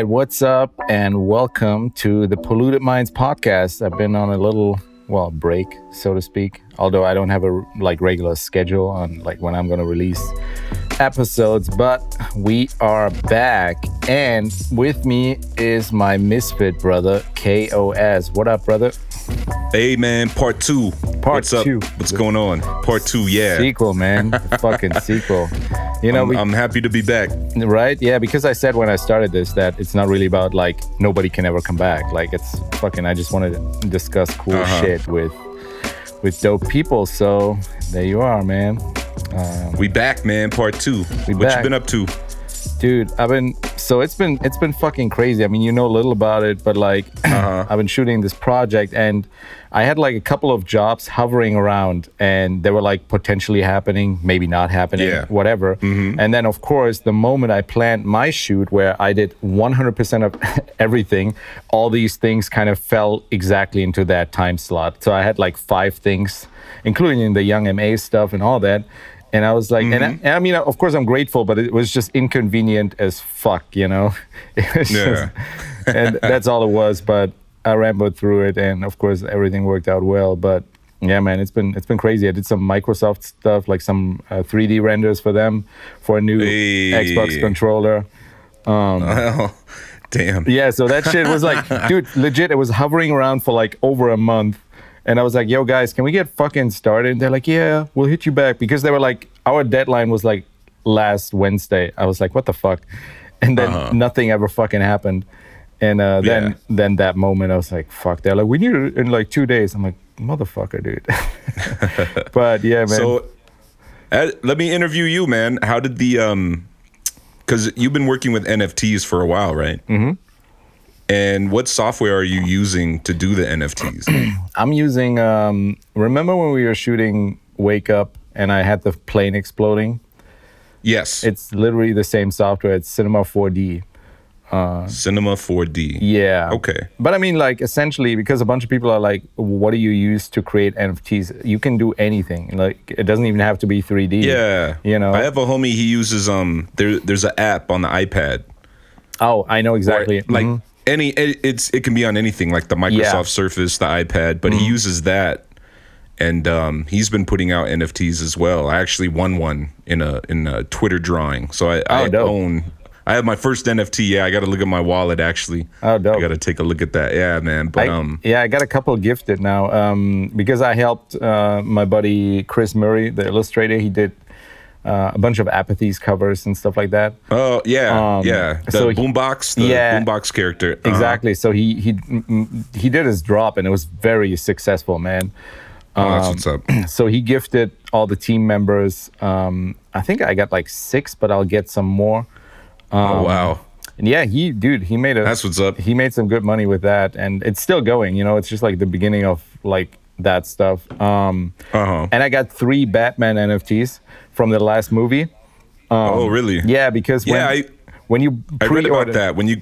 right, what's up, and welcome to the Polluted Minds podcast. I've been on a little, well, break, so to speak. Although I don't have a like regular schedule on like when I'm gonna release episodes, but we are back, and with me is my misfit brother KOS. What up, brother? Hey man, part two. Part What's up? two. What's going on? Part two, yeah. Sequel, man, fucking sequel. You know, I'm, we, I'm happy to be back. right? Yeah, because I said when I started this that it's not really about like nobody can ever come back. Like it's fucking. I just want to discuss cool Uh-huh. shit with with dope people. So there you are, man. Um, We back, man. Part two. What back. you been up to? Dude, I've been so it's been it's been fucking crazy. I mean, you know a little about it, but like Uh-huh. I've been shooting this project and I had like a couple of jobs hovering around and they were like potentially happening, maybe not happening, Yeah. whatever. And then of course, the moment I planned my shoot where I did 100% of everything, all these things kind of fell exactly into that time slot. So I had like five things including the young MA stuff and all that. And I was like, and, I, and I mean, of course, I'm grateful, but it was just inconvenient as fuck, you know? Yeah. just- and that's all it was. But I rambled through it, and of course, everything worked out well. But yeah, man, it's been it's been crazy. I did some Microsoft stuff, like some uh, 3D renders for them for a new Hey. Xbox controller. Oh, damn. Yeah, so that shit was like, dude, legit, it was hovering around for like over a month. And I was like, yo, guys, can we get fucking started? they're like, yeah, we'll hit you back. Because they were like, our deadline was like last Wednesday. I was like, what the fuck? And then nothing ever fucking happened. And uh, then Yeah. then that moment, I was like, fuck. They're like, we need it in like two days. I'm like, motherfucker, dude. but yeah, man. So, uh, let me interview you, man. How did the um? Because you've been working with NFTs for a while, right? Mm-hmm. And what software are you using to do the NFTs? I'm using. Um, remember when we were shooting Wake Up and I had the plane exploding? yes, It's literally the same software. It's Cinema 4D. Cinema 4D. Yeah. Okay. But I mean, like, essentially, because a bunch of people are like, what do you use to create NFTs? You can do anything. Like, it doesn't even have to be 3D. Yeah, You know? I have a homie. He uses um. There, there's an app on the iPad. oh, I know or, exactly. like Mhm. Any it, it's it can be on anything like the Microsoft Yeah. Mm-hmm. Surface, the iPad, but he uses that, and um, he's been putting out NFTs as well. I actually won one in a in a Twitter drawing, so I, I Oh, dope. own. I have my first NFT. Yeah, I got to look at my wallet actually. Oh, dope. I got to take a look at that. Yeah, man. But I, um, yeah, I got a couple gifted now um, because I helped uh, my buddy Chris Murray, the illustrator. He did uh, a bunch of apathies covers and stuff like that. oh yeah, Um, yeah. The so boombox, the Yeah. boombox character. Uh-huh. Exactly. So he he he did his drop and it was very successful, man. Oh, that's Um, what's up. so he gifted all the team members. Um, I think I got like six, but I'll get some more. oh wow, And yeah, he, dude, he made a. that's what's up. He made some good money with that, and it's still going. You know, it's just like the beginning of like that stuff. Um, Uh huh. and I got three Batman NFTs from the last movie. oh really? Yeah, because when, Yeah, I when you I read about that when you.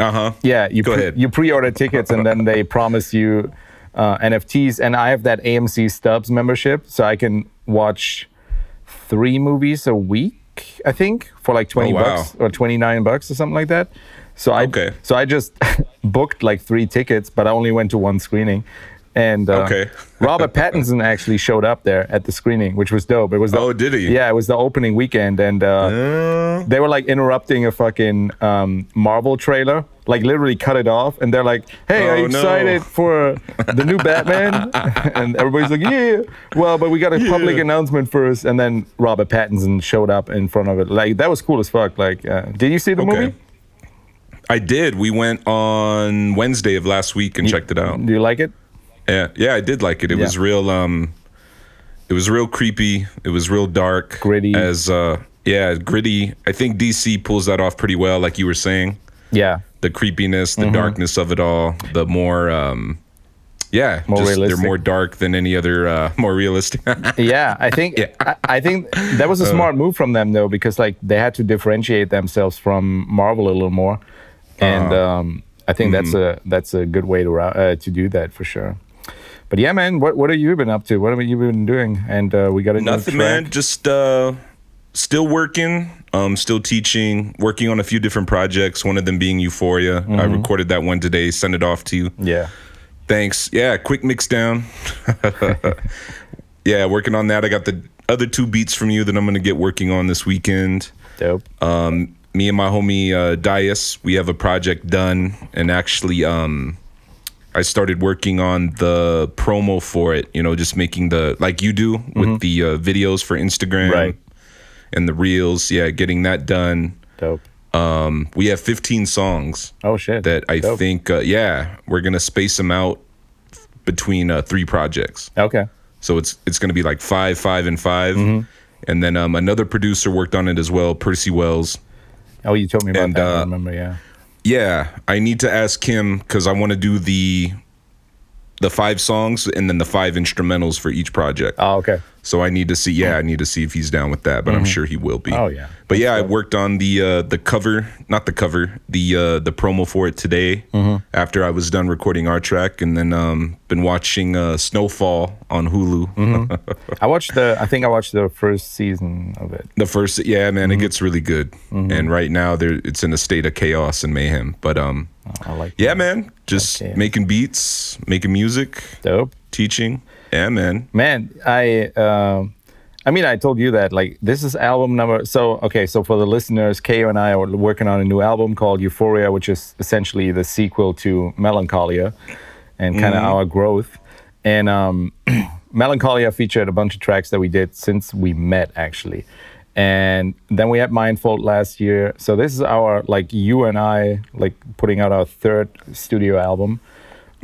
Uh huh. Yeah, you Go pre- ahead. you pre-order tickets and then they promise you uh, NFTs. And I have that AMC Stubs membership, so I can watch three movies a week. I think for like twenty Oh, wow. bucks or twenty nine bucks or something like that. So I Okay. so I just booked like three tickets, but I only went to one screening. And uh, Okay. Robert Pattinson actually showed up there at the screening, which was dope. It was the, Oh, did he? Yeah, it was the opening weekend, and uh, Uh, they were like interrupting a fucking um, Marvel trailer, like literally cut it off, and they're like, "Hey, are you Oh, no. excited for the new Batman?" and everybody's like, "Yeah." Well, but we got a public announcement first, and then Robert Pattinson showed up in front of it. Like that was cool as fuck. Like, uh, did you see the Okay. movie? I did. We went on Wednesday of last week and checked it out. Do you like it? Yeah, yeah, I did like it. It Yeah. was real. Um, it was real creepy. It was real dark, Gritty. As uh, yeah, gritty. I think DC pulls that off pretty well, like you were saying. Yeah. The creepiness, the Mm-hmm. darkness of it all. The more, um, yeah, More just, realistic. they're more dark than any other, uh, more realistic. Yeah, I think I, I think that Uh. was a smart move from them though, because like they had to differentiate themselves from Marvel a little more, and Uh-huh. um, I think that's Mm-hmm. a that's a good way to uh, to do that for sure. But yeah, man, what what have you been up to? What have you been doing? And uh, we got a new Nothing, man. Just uh, still working, um, still teaching, working on a few different projects. One of them being Euphoria. I recorded that one today. Send it off to you. Yeah. Thanks. Yeah, quick mix down. yeah, working on that. I got the other two beats from you that I'm gonna get working on this weekend. Dope. Um, me and my homie uh, Dias, we have a project done, and actually, um, I started working on the promo for it. You know, just making the like you do with the uh, videos for Instagram Right. and the reels. Yeah, getting that done. Dope. Um, we have 15 songs Oh shit. that I Dope. think, uh, yeah, we're gonna space them out between uh, three projects. Okay. So it's it's gonna be like five, five, and 5 Mm-hmm. and then um, another producer worked on it as well, Percy Wells. Oh, you told me about And, that. I uh, remember. Yeah. Yeah, I need to ask him because I want to do the the five songs and then the five instrumentals for each project. Oh, okay. So I need to see. Yeah, I need to see if he's down with that, but I'm sure he will be. Oh, yeah. But yeah, I worked on the uh, the cover, not the cover, the uh, the promo for it today. Mm-hmm. After I was done recording our track, and then um, been watching uh, Snowfall on Hulu. Mm-hmm. I watched the. I think I watched the first season of it. the first, yeah, man, Mm-hmm. it gets really good. And right now, there it's in a state of chaos and mayhem. But um, I like. yeah, man, just Okay. making beats, making music, Dope. teaching. Yeah, man. Man, I. Um, I mean, I told you that. Like, this is album number. So, okay. So for the listeners, Ko and I are working on a new album called Euphoria, which is essentially the sequel to Melancholia, and kind of our growth. And um, Melancholia featured a bunch of tracks that we did since we met, actually. And then we had Mindfold last year. So this is our like you and I like putting out our third studio album.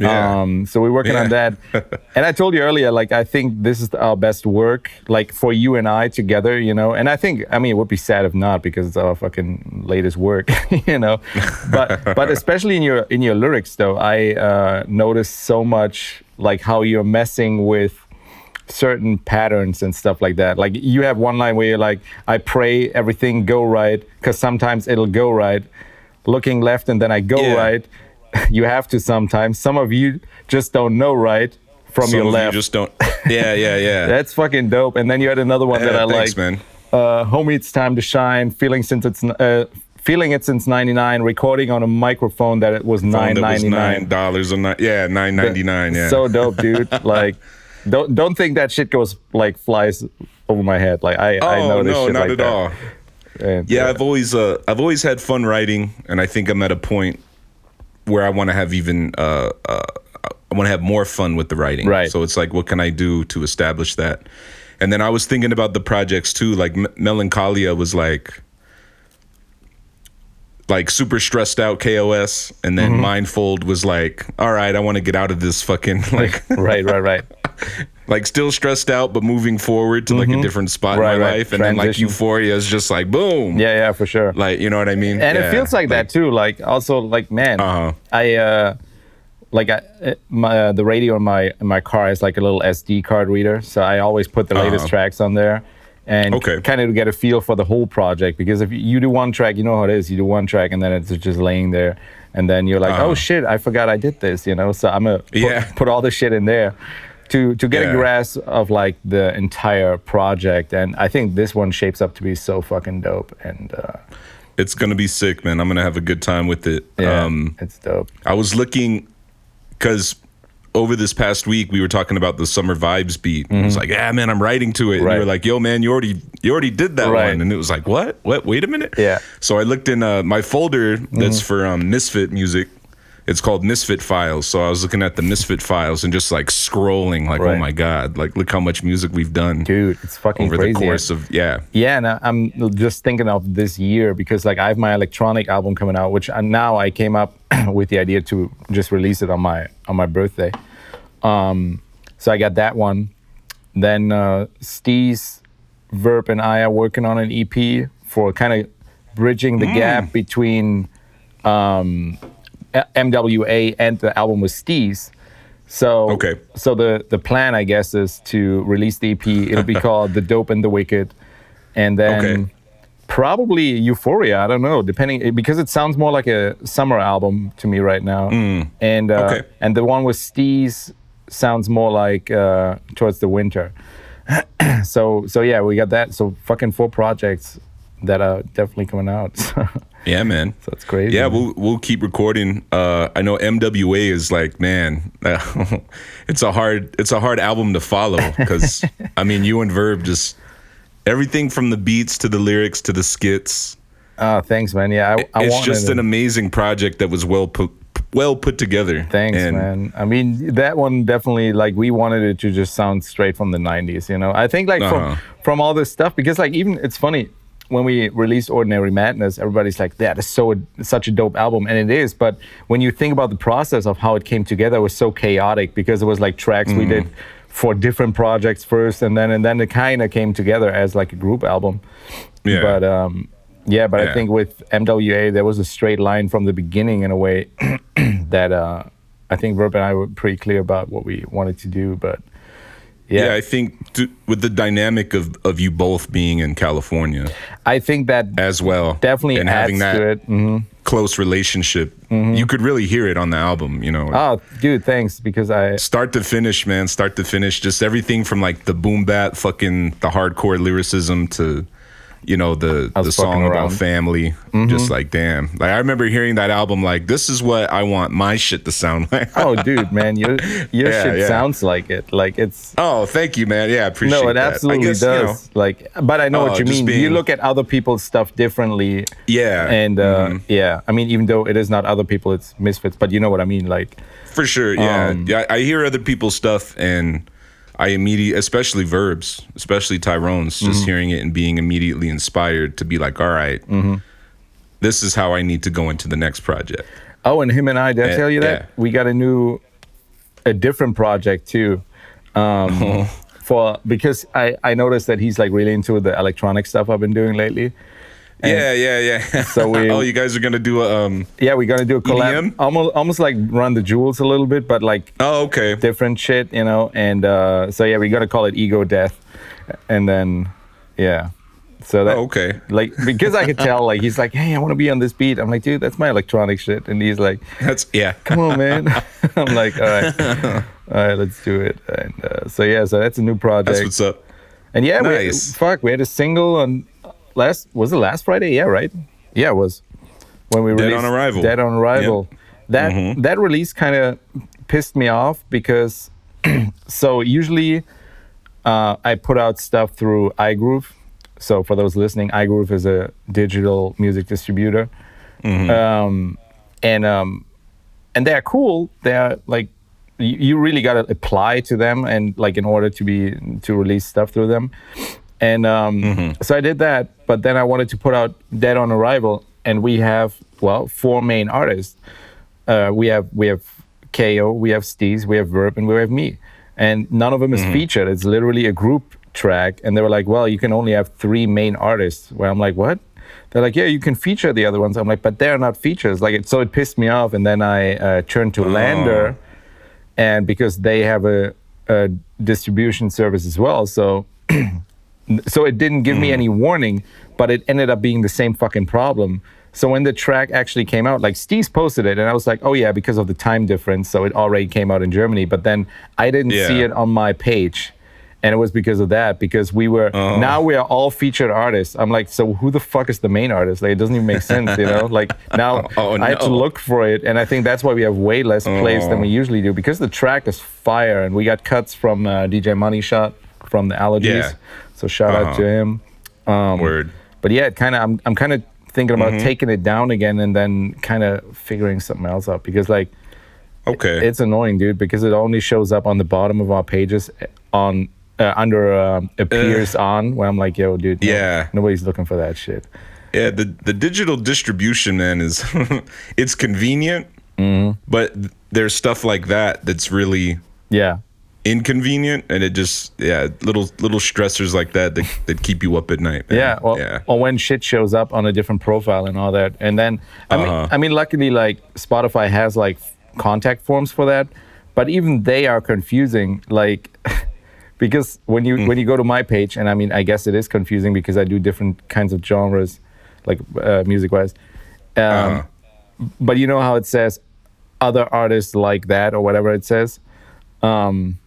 Yeah. Um, so we're working on that. and I told you earlier, like I think this is our best work, like for you and I together, you know. And I think, I mean, it would be sad if not, because it's our fucking latest work, you know. But but especially in your in your lyrics, though, I uh, noticed so much like how you're messing with certain patterns and stuff like that. Like you have one line where you're like, "I pray everything go right," because sometimes it'll go right. Looking left and then I go Yeah. right. You have to sometimes. Some of you just don't know right from Some your of left. you just don't. Yeah, yeah, yeah. That's fucking dope. And then you had another one that Yeah, I thanks, like. man. Uh, homie, it's time to shine. Feeling since it's uh, feeling it since '99. Recording on a microphone that it was nine that ninety nine dollars. Yeah, nine ninety nine. Yeah. So dope, dude. like, don't don't think that shit goes like flies over my head. Like I I oh know this no, shit not like at that. all. And, Yeah, uh, I've always uh, I've always had fun writing, and I think I'm at a point where I want to have even uh, uh, I want to have more fun with the writing. Right. So it's like, what can I do to establish that? And then I was thinking about the projects too. Like M- Melancholia was like like super stressed out KOS, and then Mm-hmm. Mindfold was like, all right, I want to get out of this fucking like right, right, right. Like still stressed out, but moving forward to like a different spot Mm-hmm. Right, in my right. life, and then like Euphoria is just like boom. Yeah, yeah, for sure. Like you know what I mean? and Yeah, it feels like, that too. Like also, like man, Uh-huh. I uh, like I, my uh, the radio in my in my car is like a little SD card reader, so I always put the latest Uh-huh. tracks on there, and Okay. kind of get a feel for the whole project. Because if you do one track, you know how it is. You do one track, and then it's just laying there, and then you're like, Uh-huh. oh shit, I forgot I did this. You know, so I'm gonna put, Yeah. put all the shit in there. To, to get a grasp of like the entire project and I think this one shapes up to be so fucking dope and uh, it's gonna be sick, man. I'm gonna have a good time with it. yeah Um, it's dope I was looking because over this past week we were talking about the summer vibes beat. I was like, yeah, man, I'm writing to it. And Mm-hmm. You were like, yo, man, you already you already did that Right. one, and it was like, what? What? Wait a minute. Yeah. Mm-hmm. So I looked in uh, my folder that's for um, Misfit music. It's called Misfit Files. So I was looking at the Misfit files and just like scrolling, like, oh my god, like look how much music we've done dude it's fucking over crazy. the course of yeah. yeah and i'm just thinking of this year because like i have my electronic album coming out which I, now i came up with the idea to just release it on my on my birthday. Um so i got that one. Then uh steez verb and i are working on an ep for kind of bridging the gap between um mwa and the album with steez so Okay. so the the plan, I guess, is to release the EP. It'll be called "The Dope and the Wicked," and then Okay. probably Euphoria. I don't know, depending because it sounds more like a summer album to me right now. And uh, Mm. Okay. and the one with Steez sounds more like uh, towards the winter. so so yeah, we got that. So fucking four projects that are definitely coming out. Yeah, man. So it's crazy. Yeah, we'll we'll keep recording. Uh, I know MWA is like, man, it's a hard it's a hard album to follow because I mean, you and Verb just everything from the beats to the lyrics to the skits. oh, thanks, man. Yeah, I, I it's just an amazing project that was well put well put together. Thanks, And- man. I mean, that one definitely like we wanted it to just sound straight from the '90s. You know, I think like Uh-huh. from from all this stuff because like even it's funny when we released Ordinary Madness, everybody's like, "That is so such a dope album," and it is. But when you think about the process of how it came together, it was so chaotic because it was like tracks we did for different projects first, and then and then it kind of came together as like a group album. Yeah. But um, yeah, but I think with MWA there was a straight line from the beginning in a way that uh, I think Verb and I were pretty clear about what we wanted to do. But yeah. yeah, I think to, with the dynamic of of you both being in California I think that as well, definitely and having that to it. hmm close relationship, you could really hear it on the album. You know, Oh, dude, thanks because I start to finish, man, start to finish, just everything from like the boom bap, fucking the hardcore lyricism to, you know, the the song fucking about around. Mm-hmm. family. Just like damn, like I remember hearing that album, like this is what I want my shit to sound like. oh, dude, man, your your Yeah, shit yeah. sounds like it. Like it's oh, thank you, man. Yeah, I appreciate it. no, it that. absolutely guess, does. You know, like, but I know Oh, what you mean. being- you look at other people's stuff differently. yeah, And uh, mhm. yeah, I mean, even though it is not other people, it's misfits. But you know what I mean, like. For sure, yeah. Um, yeah, I hear other people's stuff and I immediately, especially verbs, especially Tyrone's, Mm-hmm. just hearing it and being immediately inspired to be like, all right, Mm-hmm. this is how I need to go into the next project. Oh, and him and I, did I tell you that? yeah. We got a new, a different project too. Um, for because I, I noticed that he's like really into the electronic stuff I've been doing lately. Yeah, yeah, yeah. So we- oh, you guys are gonna do a um. Yeah, we're gonna do a collab, EDM? almost almost like run the jewels a little bit, but like Oh, okay. different shit, you know. And uh, so yeah, we're gonna call it Ego Death, and then yeah, so that Oh, okay. like because I could tell like he's like, hey, I want to be on this beat. I'm like, dude, that's my electronic shit, and he's like, That's yeah. come on, man. I'm like, all right, all right, let's do it. And uh, so yeah, so that's a new project. That's what's up. and yeah, Nice. we, fuck, we had a single on last was it last Friday? Yeah, right. Yeah, it was when we Dead released on Arrival. Dead on Arrival. That Mm-hmm. that release kind of pissed me off because so usually uh, I put out stuff through iGroove. So for those listening, iGroove is a digital music distributor, Mm-hmm. um, and um, and they're cool. They're like you, you really got to apply to them and like in order to be to release stuff through them. And um, Mm-hmm. so I did that, but then I wanted to put out Dead on Arrival, and we have well four main artists. Uh, we have we have KO, we have Steez, we have Verb, and we have me. And none of them is Mm-hmm. featured. It's literally a group track. And they were like, well, you can only have three main artists. Where I'm like, what? They're like, yeah, you can feature the other ones. I'm like, but they're not features. Like, it, so it pissed me off. And then I uh, turned to LANDR, and because they have a, a distribution service as well, so so it didn't give me mm. any warning, but it ended up being the same fucking problem. So when the track actually came out, like Steez posted it, and I was like, oh yeah, because of the time difference, so it already came out in Germany. But then I didn't see it on my page, and it was because of that. Because we were uh-huh. now we are all featured artists. I'm like, so who the fuck is the main artist? Like it doesn't even make sense, you know? Like now Oh, I had to look for it, and I think that's why we have way less plays than we uh-huh. usually do because the track is fire, and we got cuts from uh, DJ Money Shot from the Allergies. Yeah. So shout out Uh-huh. to him. Um, Word. But yeah, kind of I'm I'm kind of thinking about Mm-hmm. taking it down again and then kind of figuring something else out because like Okay. it's annoying, dude, because it only shows up on the bottom of our pages eh, on uh, under um, appears on where I'm like, yo, dude, no- Yeah. nobody's looking for that shit. Yeah, the the digital distribution man is it's convenient, Mm-hmm. but there's stuff like that that's really Yeah, inconvenient, and it just yeah little little stressors like that that, that keep you up at night. man. Yeah, or, yeah, or when shit shows up on a different profile and all that. And then I mean Uh-huh. I mean luckily like Spotify has like contact forms for that, but even they are confusing like because when you when you go to my page and I mean I guess it is confusing because I do different kinds of genres like uh, music wise. Um, Uh-huh. But you know how it says other artists like that or whatever it says. Um,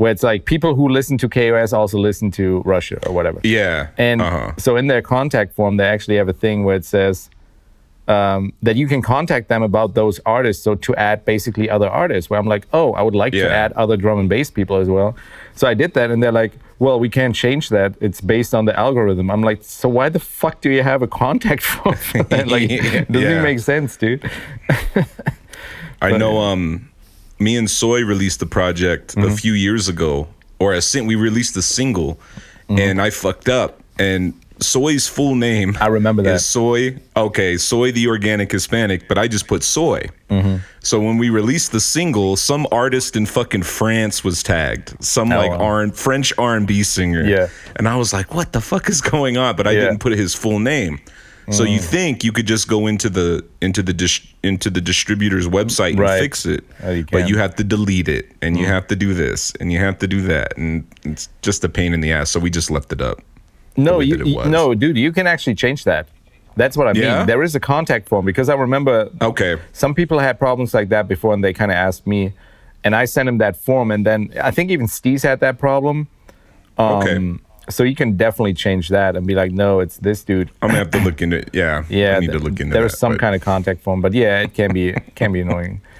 where it's like people who listen to KOS also listen to Rusher or whatever. Yeah. And uh-huh. so in their contact form, they actually have a thing where it says um, that you can contact them about those artists. So to add basically other artists, where I'm like, oh, I would like Yeah. to add other drum and bass people as well. So I did that, and they're like, well, we can't change that. It's based on the algorithm. I'm like, so why the fuck do you have a contact form? like, doesn't Yeah. make sense, dude. I know um me and Soy released the project Mm-hmm. a few years ago or a sing- we released a single Mm-hmm. and I fucked up and Soy's full name I remember that. is Soy okay Soy the organic Hispanic but I just put Soy Mm-hmm. so when we released the single some artist in fucking France was tagged some Oh, like wow. R- French R&B singer Yeah. and I was like what the fuck is going on but I Yeah. Didn't put his full name so you think you could just go into the into the dis- into the distributor's website and Right. fix it, Oh, you but. Mm. you have to delete it, and you have to do this, and you have to do that, and it's just a pain in the ass. So we just left it up. No, you, no, dude, you can actually change that. That's what I Yeah? mean. There is a contact form because I remember Okay. some people had problems like that before, and they kind of asked me, and I sent them that form, and then I think even Steez had that problem. okay, Um, so you can definitely change that and be like, no, it's this dude. I'm gonna have to look into it. Yeah, Yeah, I need to th- look into there's that, some but- kind of contact form, but yeah, it can be can be annoying.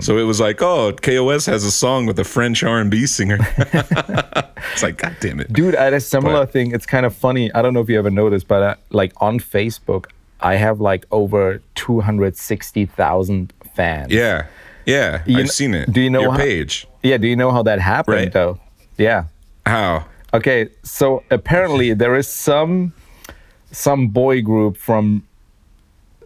So it was like, oh, KOS has a song with a French R&B singer. it's like, god damn it, Dude, I had a similar But- thing. It's kind of funny. I don't know if you ever noticed, but uh, like on Facebook, I have like over 260,000 fans. Yeah, yeah, You I've kn- seen it. do you know your how- page? Yeah, do you know how that happened Right. though? Yeah. How? Okay, so apparently there is some some boy group from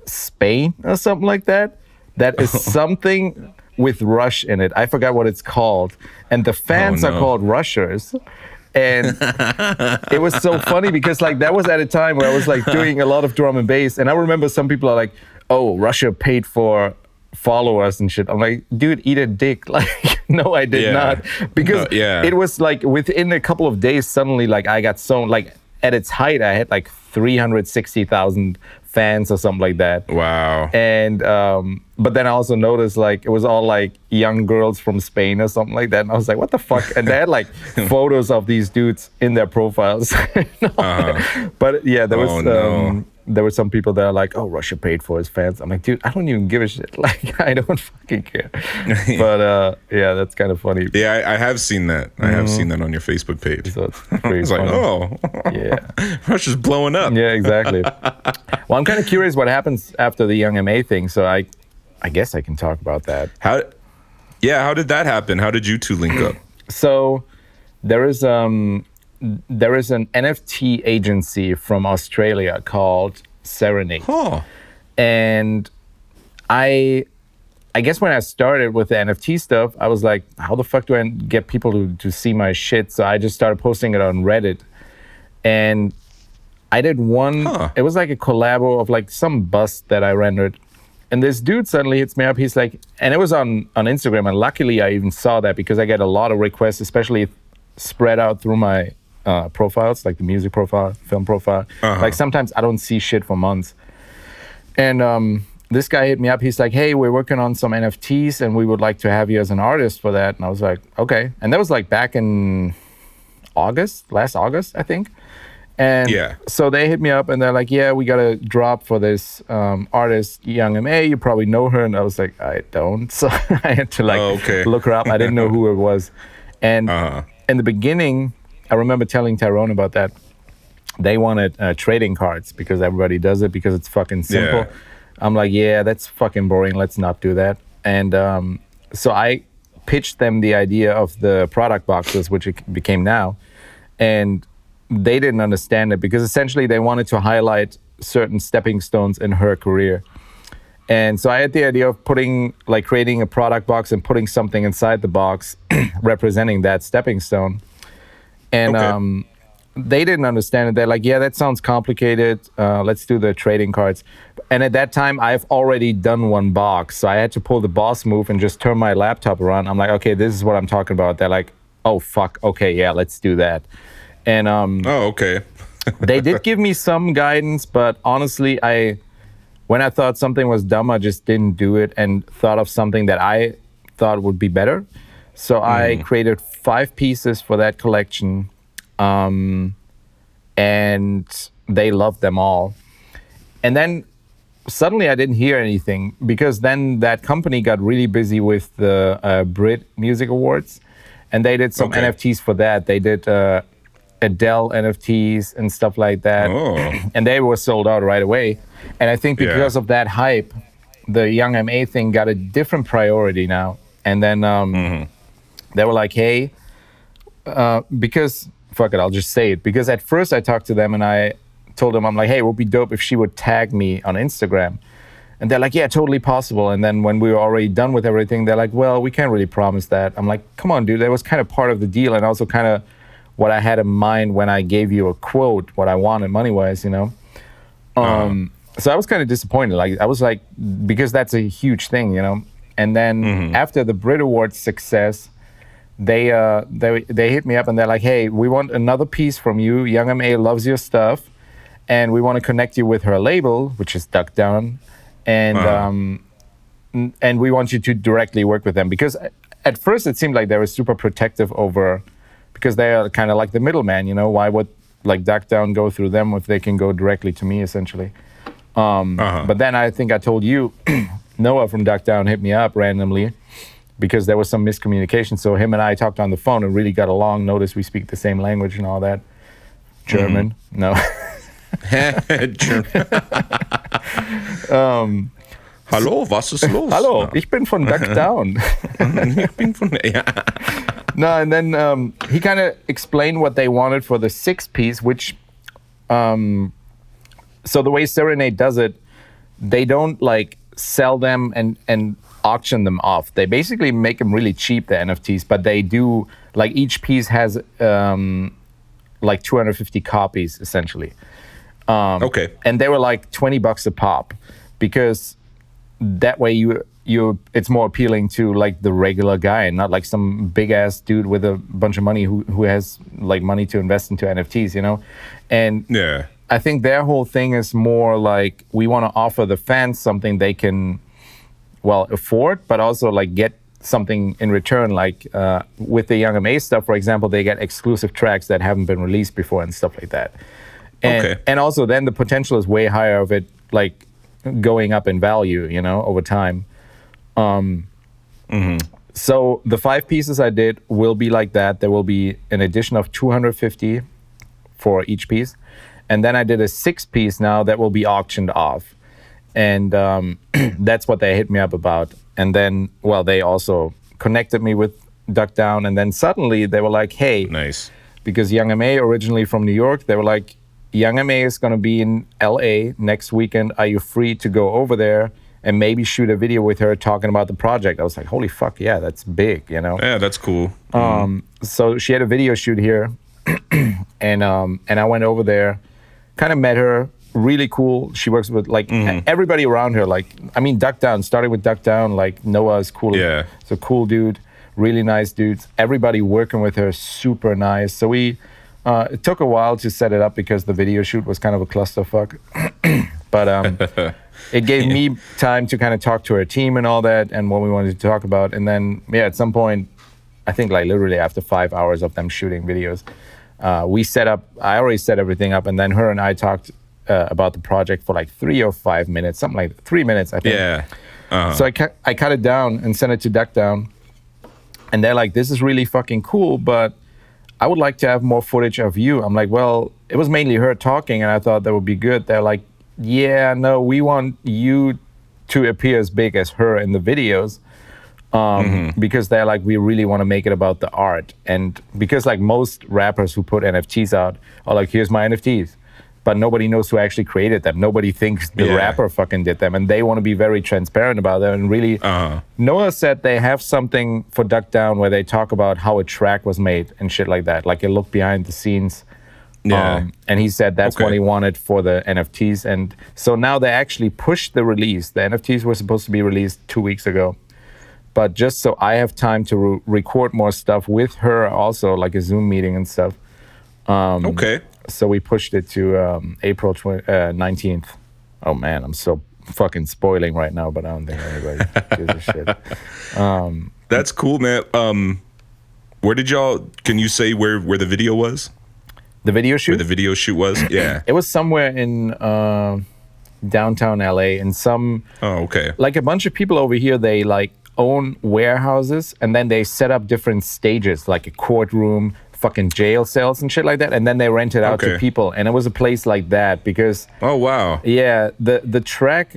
Spain or something like that that is something with Rush in it. I forgot what it's called. And the fans oh, are no. called Rushers. And it was so funny because like that was at a time where I was like doing a lot of drum and bass. And I remember some people are like, oh, Rusher paid for followers and shit. I'm like, dude, eat a dick. Like, no, I did Yeah. not. Because No, yeah. it was like within a couple of days, suddenly like I got so like at its height, I had like 360,000 fans or something like that. Wow. And um, but then I also noticed like it was all like young girls from Spain or something like that. And I was like, what the fuck? And they had like photos of these dudes in their profiles. But yeah, there was Uh-huh. Oh, no. um, there were some people that are like, oh, Rusher paid for his fans. I'm like, dude, I don't even give a shit. Like, I don't fucking care. but uh, yeah, that's kind of funny. Yeah, I, I have seen that. I have seen that on your Facebook page. So it's like, oh, Yeah. Rusher's blowing up. Yeah, exactly. well, I'm kind of curious what happens after the Young MA thing. So I, I guess I can talk about that. How? Yeah, how did that happen? How did you two link up? So there is um there is an NFT agency from Australia called Serenade. Oh, And I I guess when I started with the NFT stuff, I was like, how the fuck do I get people to, to see my shit? So I just started posting it on Reddit. And I did one, Huh. it was like a collabo of like some bust that I rendered. And this dude suddenly hits me up. He's like, and it was on, on Instagram. And luckily, I even saw that because I get a lot of requests, especially spread out through my uh, profiles, like the music profile, film profile. Uh-huh. Like sometimes I don't see shit for months. And um, this guy hit me up. He's like, "Hey, we're working on some NFTs, and we would like to have you as an artist for that." And I was like, "Okay." And that was like back in August, last August, I think. And Yeah. so they hit me up, and they're like, "Yeah, we got a drop for this um, artist, Young Ma. You probably know her." And I was like, "I don't." So I had to like Oh, okay. look her up. I didn't know who it was. And Uh-huh. in the beginning, I remember telling Tyrone about that they wanted uh, trading cards because everybody does it because it's fucking simple. Yeah. I'm like, yeah, that's fucking boring. Let's not do that. And um, so I pitched them the idea of the product boxes, which it became now, and they didn't understand it because essentially they wanted to highlight certain stepping stones in her career. And so I had the idea of putting, like, creating a product box and putting something inside the box representing that stepping stone. And Okay. um, they didn't understand it. They're like, yeah, that sounds complicated. Uh, let's do the trading cards. And at that time, I've already done one box. So I had to pull the boss move and just turn my laptop around. I'm like, okay, this is what I'm talking about. They're like, oh, fuck. Okay, yeah, let's do that. And um, oh, okay. they did give me some guidance, but honestly, I when I thought something was dumb, I just didn't do it and thought of something that I thought would be better. So I created five pieces for that collection, um, and they loved them all. And then suddenly I didn't hear anything because then that company got really busy with the uh, Brit Music Awards, and they did some Okay. NFTs for that. They did uh, Adele NFTs and stuff like that, Oh. and they were sold out right away. And I think Yeah. because of that hype, the Young MA thing got a different priority now. And then um, they were like, "Hey." uh, because fuck it, I'll just say it. Because at first I talked to them and I told them I'm like, hey, it would be dope if she would tag me on Instagram. And they're like, yeah, totally possible. And then when we were already done with everything, they're like, well, we can't really promise that. I'm like, come on, dude, that was kind of part of the deal and also kind of what I had in mind when I gave you a quote, what I wanted money wise, you know. Um, so I was kind of disappointed. Like I was like, because that's a huge thing, you know. And then after the Brit Awards success, they uh they they hit me up and they're like, hey, we want another piece from you. Young Ma loves your stuff, and we want to connect you with her label, which is Duck Down, and Uh-huh. um, and we want you to directly work with them because at first it seemed like they were super protective over because they are kind of like the middleman. You know, why would like Duck Down go through them if they can go directly to me essentially? Uh-huh. But then I think I told you, Noah from Duck Down hit me up randomly because there was some miscommunication. So him and I talked on the phone and really got along. Notice we speak the same language and all that. German, no. Hallo, was ist los? Hello, ich bin von Duck Down. Ich bin von, ja. no, and then um, he kind of explained what they wanted for the six piece, which, um, so the way Serenade does it, they don't like sell them and and auction them off. They basically make them really cheap, the NFTs, but they do like each piece has um, like 250 copies essentially. Um, Okay. and they were like 20 bucks a pop because that way you you it's more appealing to like the regular guy and not like some big ass dude with a bunch of money who who has like money to invest into NFTs, you know? And Yeah. I think their whole thing is more like we want to offer the fans something they can well afford, but also like get something in return. Like uh, with the Young MA stuff, for example, they get exclusive tracks that haven't been released before and stuff like that. And, Okay. and also then the potential is way higher of it like going up in value, you know, over time. Um, So the five pieces I did will be like that. There will be an addition of 250 for each piece. And then I did a six piece now that will be auctioned off. And um, that's what they hit me up about. And then, well, they also connected me with Duck Down. And then suddenly they were like, hey, Nice. because Young MA originally from New York, they were like, Young MA is going to be in LA next weekend. Are you free to go over there and maybe shoot a video with her talking about the project? I was like, holy fuck, yeah, that's big, you know? Yeah, that's cool. Um, so she had a video shoot here, and um, and I went over there, kind of met her. Really cool. She works with like everybody around her. Like I mean, Duck Down started with Duck Down. Like Noah is cool. Yeah. He's a cool dude. Really nice dudes. Everybody working with her super nice. So we. Uh, it took a while to set it up because the video shoot was kind of a clusterfuck, but um, it gave me time to kind of talk to her team and all that and what we wanted to talk about. And then, yeah, at some point, I think like literally after five hours of them shooting videos, uh, we set up, I already set everything up. And then her and I talked uh, about the project for like three or five minutes, something like three minutes, I think. Yeah. Uh-huh. So I cut, I cut it down and sent it to Duck Down. And they're like, this is really fucking cool, but I would like to have more footage of you. I'm like, well, it was mainly her talking, and I thought that would be good. They're like, yeah, no, we want you to appear as big as her in the videos. Um, Because they're like, we really want to make it about the art. And because, like, most rappers who put NFTs out are like, here's my NFTs. But nobody knows who actually created them. Nobody thinks the Yeah. rapper fucking did them. And they want to be very transparent about them and really Uh-huh. Noah said they have something for Duck Down where they talk about how a track was made and shit like that, like a look behind the scenes. Yeah. Um, and he said that's what he wanted for the NFTs. And so now they actually pushed the release. The NFTs were supposed to be released two weeks ago. But just so I have time to re- record more stuff with her, also like a Zoom meeting and stuff. Um, okay. So we pushed it to um, April tw- uh, 19th. Oh man, I'm so fucking spoiling right now, but I don't think anybody gives a shit. That's cool, man. Um, where did y'all? Can you say where where the video was? The video shoot. Where the video shoot was? Yeah. it was somewhere in uh, downtown LA, in some Oh, okay. like a bunch of people over here. They like own warehouses, and then they set up different stages, like a courtroom, fucking jail cells, and shit like that. And then they rent it out to people. And it was a place like that because Oh, wow. Yeah, the the track.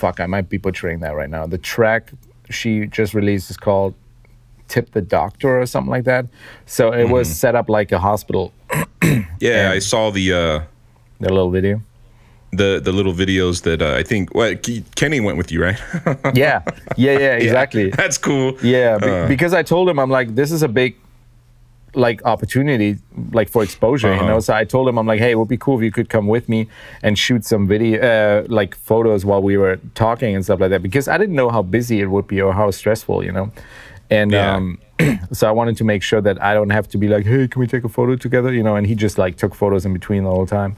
Fuck, I might be butchering that right now. The track she just released is called "Tip the Doctor" or something like that. So it was set up like a hospital. Yeah, I saw the uh, The little video. the the little videos that uh, I think. Ke- Kenny went with you, right? Yeah, yeah, yeah, exactly. That's cool. Yeah, be- Uh. because I told him I'm like, this is a big like opportunity like for exposure, you know. Uh-huh. So I told him I'm like, hey, it would be cool if you could come with me and shoot some video, uh, like photos while we were talking and stuff like that, because I didn't know how busy it would be or how stressful, you know. And Yeah. um, so I wanted to make sure that I don't have to be like, hey, can we take a photo together, you know? And he just like took photos in between the whole time.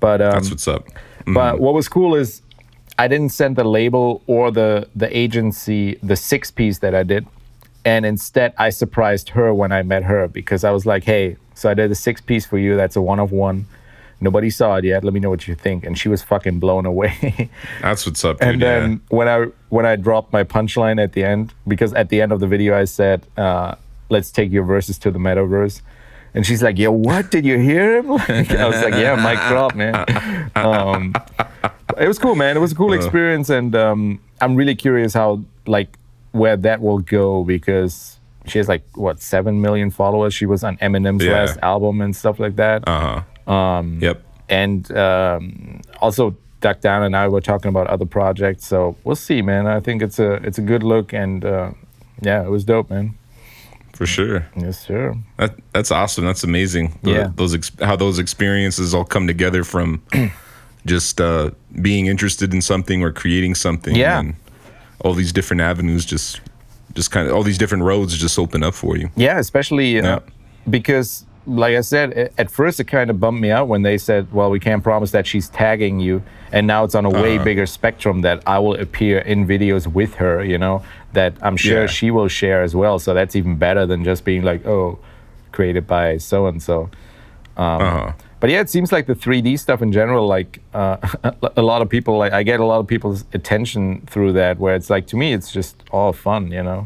But um, That's what's up. but what was cool is I didn't send the label or the the agency the six piece that I did, and instead I surprised her when I met her because I was like, "Hey, so I did a six piece for you. That's a one of one. Nobody saw it yet. Let me know what you think." And she was fucking blown away. That's what's up, dude. and then when I when I dropped my punchline at the end, because at the end of the video I said, uh, "Let's take your verses to the metaverse." And she's like, "Yo, what? Did you hear him?" Like, I was like, "Yeah, mic drop, man." Um, it was cool, man. It was a cool experience, and um, I'm really curious how like where that will go because she has like what seven million followers. She was on Eminem's Yeah. last album and stuff like that. Uh huh. Um. Yep. and um, also Duck Down and I were talking about other projects. So we'll see, man. I think it's a it's a good look, and uh, yeah, it was dope, man. For sure. Yes, sir. That that's awesome. That's amazing. The- Yeah. Those ex- how those experiences all come together from just uh, being interested in something or creating something. Yeah. And all these different avenues just just kind of all these different roads just open up for you. Yeah, especially uh, Yeah. because, like I said, at first it kind of bummed me out when they said, "Well, we can't promise that she's tagging you," and now it's on a way Uh-huh. bigger spectrum that I will appear in videos with her. You know, that I'm sure Yeah. she will share as well. So that's even better than just being like, "Oh, created by so and so." But yeah, it seems like the 3D stuff in general, like uh, a lot of people, like I get a lot of people's attention through that. Where it's like to me, it's just all fun, you know.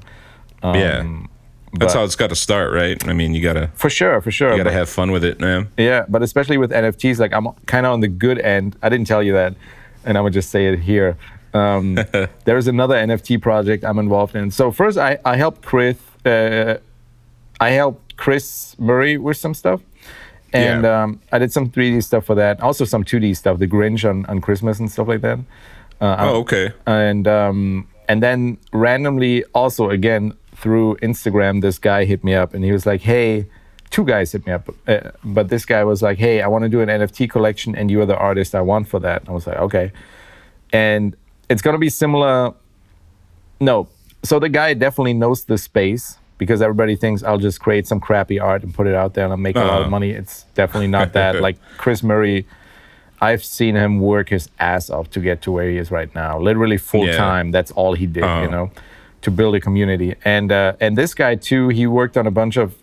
yeah. That's but- how it's got to start, right? I mean, you gotta For sure, for sure. you gotta but- have fun with it, man. Yeah, but especially with NFTs, like I'm kind of on the good end. I didn't tell you that, and I would just say it here. Um, there's another NFT project I'm involved in. So first, I I helped Chris. Uh, I helped Chris Murray with some stuff, and Yeah. um, I did some 3D stuff for that. Also some 2D stuff, the Grinch on, on Christmas and stuff like that. Uh, Oh, okay. and um, and then randomly also again through Instagram, this guy hit me up and he was like, "Hey." Two guys hit me up, uh, but this guy was like, "Hey, I want to do an NFT collection, and you are the artist I want for that." I was like, "Okay," and it's gonna be similar. No, so the guy definitely knows the space because everybody thinks I'll just create some crappy art and put it out there and I'll make a lot of Uh-huh. money. It's definitely not that. like Chris Murray, I've seen him work his ass off to get to where he is right now. Literally full Yeah. time. That's all he did, you Uh-huh. know, to build a community. And uh, and this guy too, he worked on a bunch of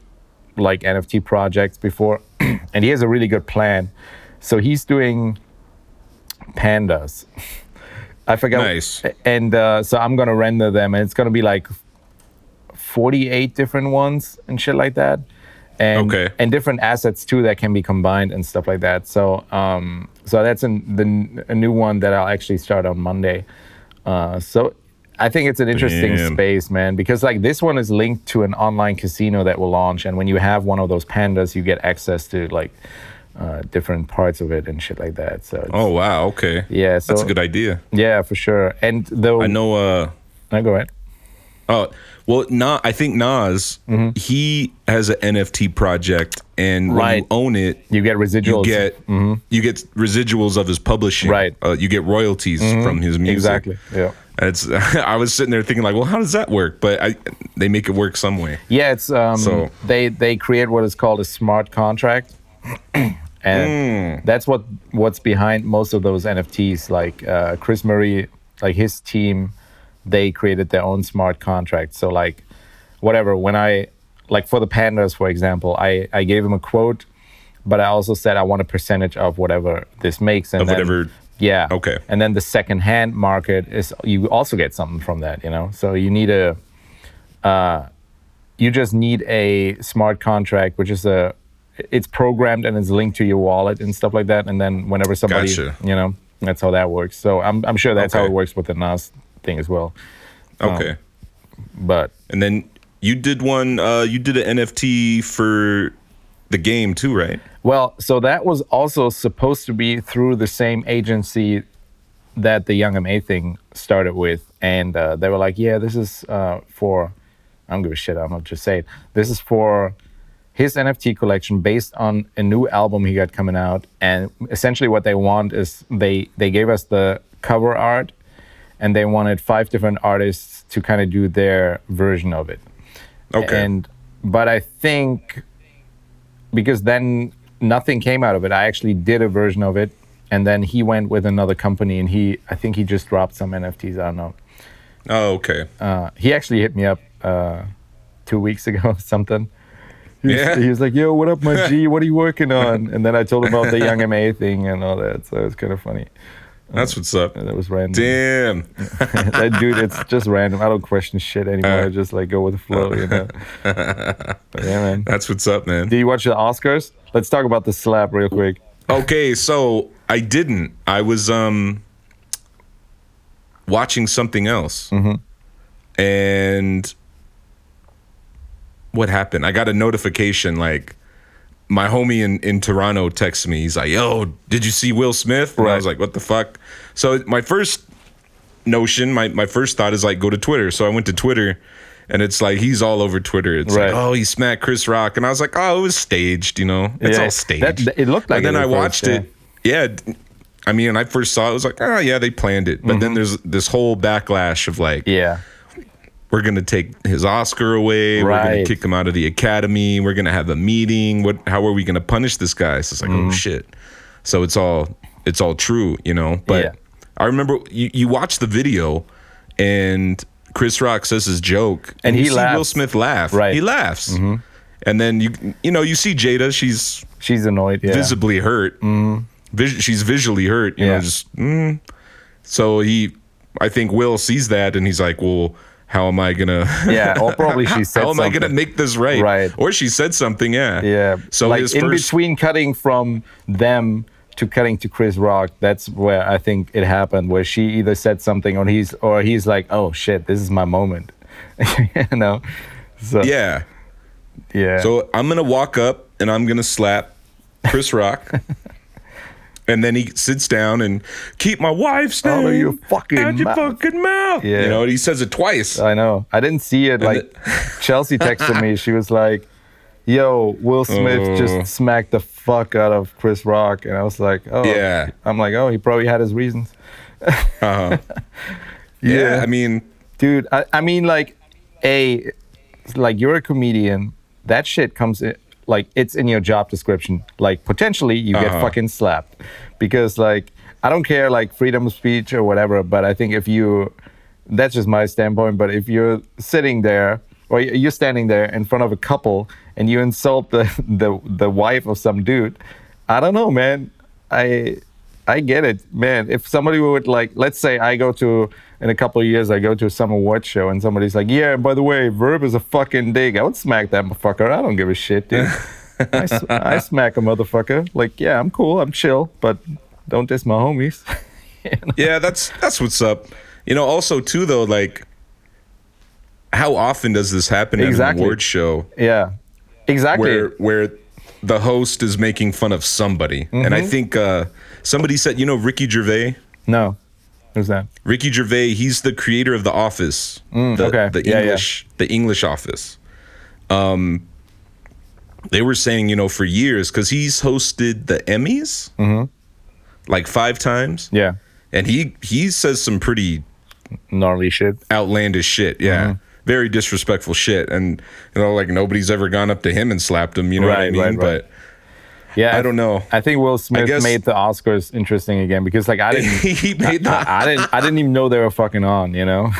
like NFT projects before, and he has a really good plan. So he's doing pandas. I forgot. Nice. And uh, so I'm gonna render them, and it's gonna be like 48 different ones and shit like that. And, Okay. and different assets too that can be combined and stuff like that. So um, so that's an, the, a new one that I'll actually start on Monday. Uh, so I think it's an interesting Damn. space, man, because like this one is linked to an online casino that will launch, and when you have one of those pandas, you get access to like uh, different parts of it and shit like that. So Oh wow. Okay. yeah, so That's a good idea. yeah, for sure. And though I know. Uh. No, go ahead. Oh well, Na I think Nas he has an NFT project, and when Mm-hmm. You own it, You get residuals. you get you get residuals of his publishing. Right. Mm-hmm. Uh, you get royalties from his music. exactly. Yeah. It's. I was sitting there thinking like, well, how does that work? But I, they make it work some way. Yeah, it's um, So- they they create what is called a smart contract, and that's what what's behind most of those NFTs. Like uh, Chris Murray, like his team they created their own smart contract. So like, whatever. When I like for the pandas, for example, I I gave them a quote, but I also said I want a percentage of whatever this makes, and Of then, whatever- Yeah. Okay. And then the second hand market is you also get something from that, you know. So you need a, uh, you just need a smart contract, which is a, it's programmed and it's linked to your wallet and stuff like that. And then whenever somebody, Gotcha. you know, that's how that works. So I'm I'm sure that's how it works with the Nas thing as well. Okay. But And then you did one. Uh, you did an NFT for the game too, right? Well, so that was also supposed to be through the same agency that the Young MA thing started with, and uh, they were like, "Yeah, this is uh, for." I don't give a shit. I'm not just saying. This is for his NFT collection based on a new album he got coming out, and essentially what they want is they they gave us the cover art, and they wanted five different artists to kind of do their version of it. Okay. And but I think because then nothing came out of it. I actually did a version of it, and then he went with another company, and he I think he just dropped some NFTs. I don't know. oh, okay. Uh, he actually hit me up uh, two weeks ago, or something. He was, Yeah? he was like, "Yo, what up, my G? What are you working on?" And then I told him about the Young MA thing and all that. So it was kind of funny. That's what's up. That was random. Damn. that dude, it's just random. I don't question shit anymore. Uh. I just like go with the flow, you know. But yeah, man. That's what's up, man. Did you watch the Oscars? Let's talk about the slap real quick. Okay, so I didn't. I was um watching something else, and what happened? I got a notification like my homie in, in Toronto texts me. He's like, "Yo, did you see Will Smith?" And I was like, "What the fuck?" So my first notion, my my first thought is like go to Twitter. So I went to Twitter. And it's like he's all over Twitter. It's Right. like, oh, he smacked Chris Rock, and I was like, oh, it was staged, you know, it's Yeah, all staged. that- it looked like But then I at first, watched it. Yeah. I mean, I first saw it, it was like, oh, yeah, they planned it. But then there's this whole backlash of like, Mm-hmm. Yeah. We're going to take his Oscar away. We're going to kick him out of the academy. We're going to have a meeting. What, how are we going to punish this guy? So it's like, Mm-hmm. oh, shit. So it's all, it's all true, you know? But Yeah. I remember you, you watch the video and Chris Rock says his joke And you he see Will. Smith laugh. Right. Mm-hmm. He laughs. And then you, you know, you see Jada, she's, She's annoyed. Yeah. visibly hurt. Vis- she's visually hurt. You know, just mm. so he. I think Will sees that and he's like, "Well, how am I gonna? Yeah, or probably she said how am I gonna make this right? Right. Or she said something. Yeah. Yeah. So like in first. between cutting from them to cutting to Chris Rock, that's where I think it happened. Where she either said something or he's or he's like, "Oh shit, this is my moment," you know. So yeah. yeah. So I'm gonna walk up and I'm gonna slap Chris Rock. And then he sits down and keep my wife's name Out of your fucking out your mouth." fucking mouth. Yeah. You know, he says it twice. I know. I didn't see it. Like Chelsea texted me. She was like, "Yo, Will Smith Oh. just smacked the fuck out of Chris Rock," and I was like, "Oh, Yeah. I'm like, oh, he probably had his reasons." Uh-huh. yeah. I mean, dude I, I mean like a like you're a comedian that shit comes in like it's in your job description like potentially you get Uh-huh. fucking slapped because like i don't care like freedom of speech or whatever but i think if you that's just my standpoint but if you're sitting there or you're standing there in front of a couple and you insult the the, the wife of some dude i don't know man i I get it, man. If somebody would like, let's say I go to in a couple of years, I go to some award show and somebody's like, "Yeah, and by the way, Verb is a fucking dig." I would smack that motherfucker. I don't give a shit, dude. I, I smack a motherfucker. Like, yeah, I'm cool, I'm chill, but don't diss my homies. You know? yeah, that's that's what's up. You know, also too though, like how often does this happen at Exactly. an award show Yeah, exactly. where where the host is making fun of somebody? And Mm-hmm. I think uh somebody said, you know, Ricky Gervais. no, who's that? Ricky Gervais, he's the creator of The Office. the, Mm, okay. The Yeah, yeah. English the English Office. Um they were saying, you know, for years, because he's hosted the Emmys like five times. Mm-hmm. Yeah, And he he says some pretty gnarly shit. outlandish shit. Yeah. Mm-hmm. Very disrespectful shit. And, you know, like nobody's ever gone up to him and slapped him. You know what I mean? right, right. But Yeah, I don't know. I think Will Smith guess- made the Oscars interesting again because, like, I didn't, he made that. I, I didn't, I didn't even know they were fucking on. You know,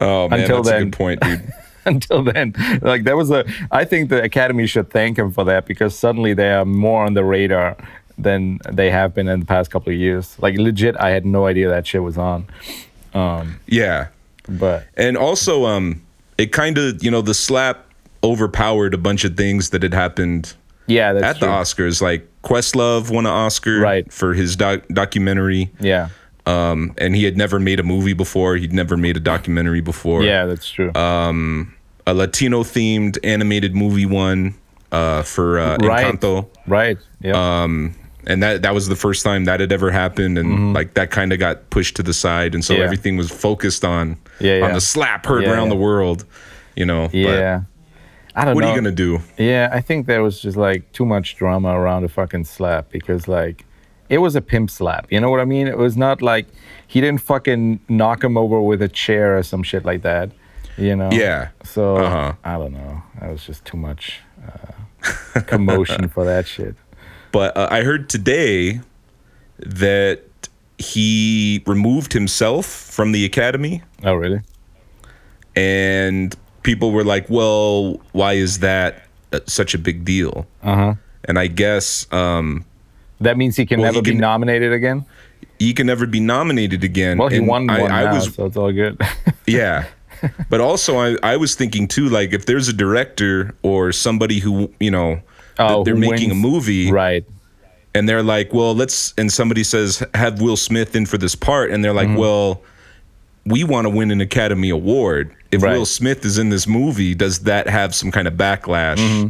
Oh man, Until that's a then. good point, dude. until then, like, that was a. I think the Academy should thank him for that because suddenly they are more on the radar than they have been in the past couple of years. Like, legit, I had no idea that shit was on. yeah, But and also, um, it kind of you know the slap overpowered a bunch of things that had happened yeah, that's at true. the Oscars. Like Questlove won an Oscar Right. for his doc- documentary. Yeah, Um, and he had never made a movie before. He'd never made a documentary before. yeah, that's true. Um, A Latino themed animated movie won uh, for uh, right, Encanto. right. Yeah. Um, and that that was the first time that had ever happened, and like that kind of got pushed to the side, and so Mm-hmm. Yeah. everything was focused on Yeah, on the slap heard Yeah, around yeah. the world. You know. yeah. I don't what know. are you gonna do? Yeah, I think there was just like too much drama around the fucking slap because like it was a pimp slap. You know what I mean? It was not like he didn't fucking knock him over with a chair or some shit like that. You know? Yeah. So Uh-huh. I don't know. That was just too much uh, commotion for that shit. But uh, I heard today that he removed himself from the academy, Oh really? and people were like, "Well, why is that uh, such a big deal?" Uh huh. And I guess um, That means he can Well, never he be nominated again. he can never be nominated again. Well, he And won I, one I now, was so it's all good. Yeah. But also I, I was thinking too, like if there's a director or somebody who, you know, Oh, th- they're making a movie right. and they're like, well, let's and somebody says have Will Smith in for this part and they're like, Mm-hmm. well, we want to win an Academy Award. If Right. Will Smith is in this movie, does that have some kind of backlash Mm-hmm.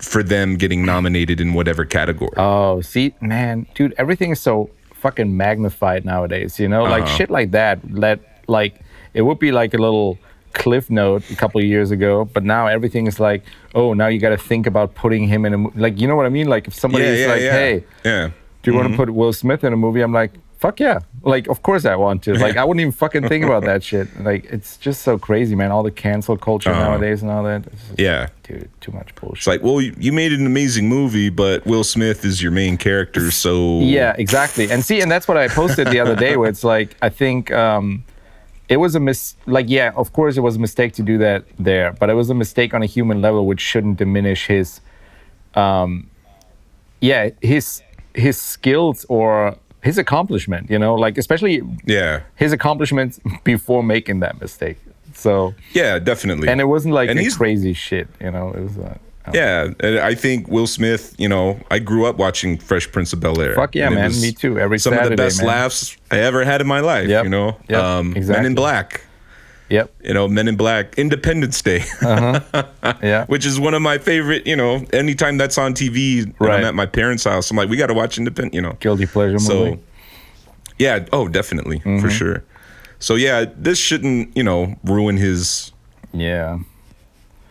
for them getting nominated in whatever category? Oh, see, man, dude, everything is so fucking magnified nowadays. You know, like Uh-huh. shit like that. That like it would be like a little cliff note a couple of years ago, but now everything is like, oh, now you got to think about putting him in a like, you know what I mean? Like if somebody is like, hey, yeah. do you want to put Will Smith in a movie? I'm like, fuck yeah. Like, of course I want to. Like, I wouldn't even fucking think about that shit. Like, it's just so crazy, man. All the cancel culture Uh-huh. nowadays and all that. Just, Yeah. dude, too much bullshit. It's like, well, you you made an amazing movie, but Will Smith is your main character, so Yeah, exactly. And see, and that's what I posted the other day, where it's like I think um, it was a mis like yeah, of course it was a mistake to do that there, but it was a mistake on a human level, which shouldn't diminish his, um, yeah, his his skills or his accomplishment. You know, like especially yeah, his accomplishments before making that mistake. So, yeah, definitely. and it wasn't like And he's- crazy shit. You know, it was. Uh, Yeah, and I think Will Smith. You know, I grew up watching Fresh Prince of Bel Air. Fuck yeah, man. Me too. Every some of the best man. laughs I ever had in my life. Yep. You know, Yep, um, Men in Black. Yep. You know, Men in Black, Independence Day, Yeah. which is one of my favorite. You know, anytime that's on TV, Right. I'm at my parents' house. I'm like, we got to watch Independent. You know, Guilty pleasure so movie. yeah, oh, definitely Mm-hmm. for sure. So yeah, this shouldn't you know ruin his Yeah.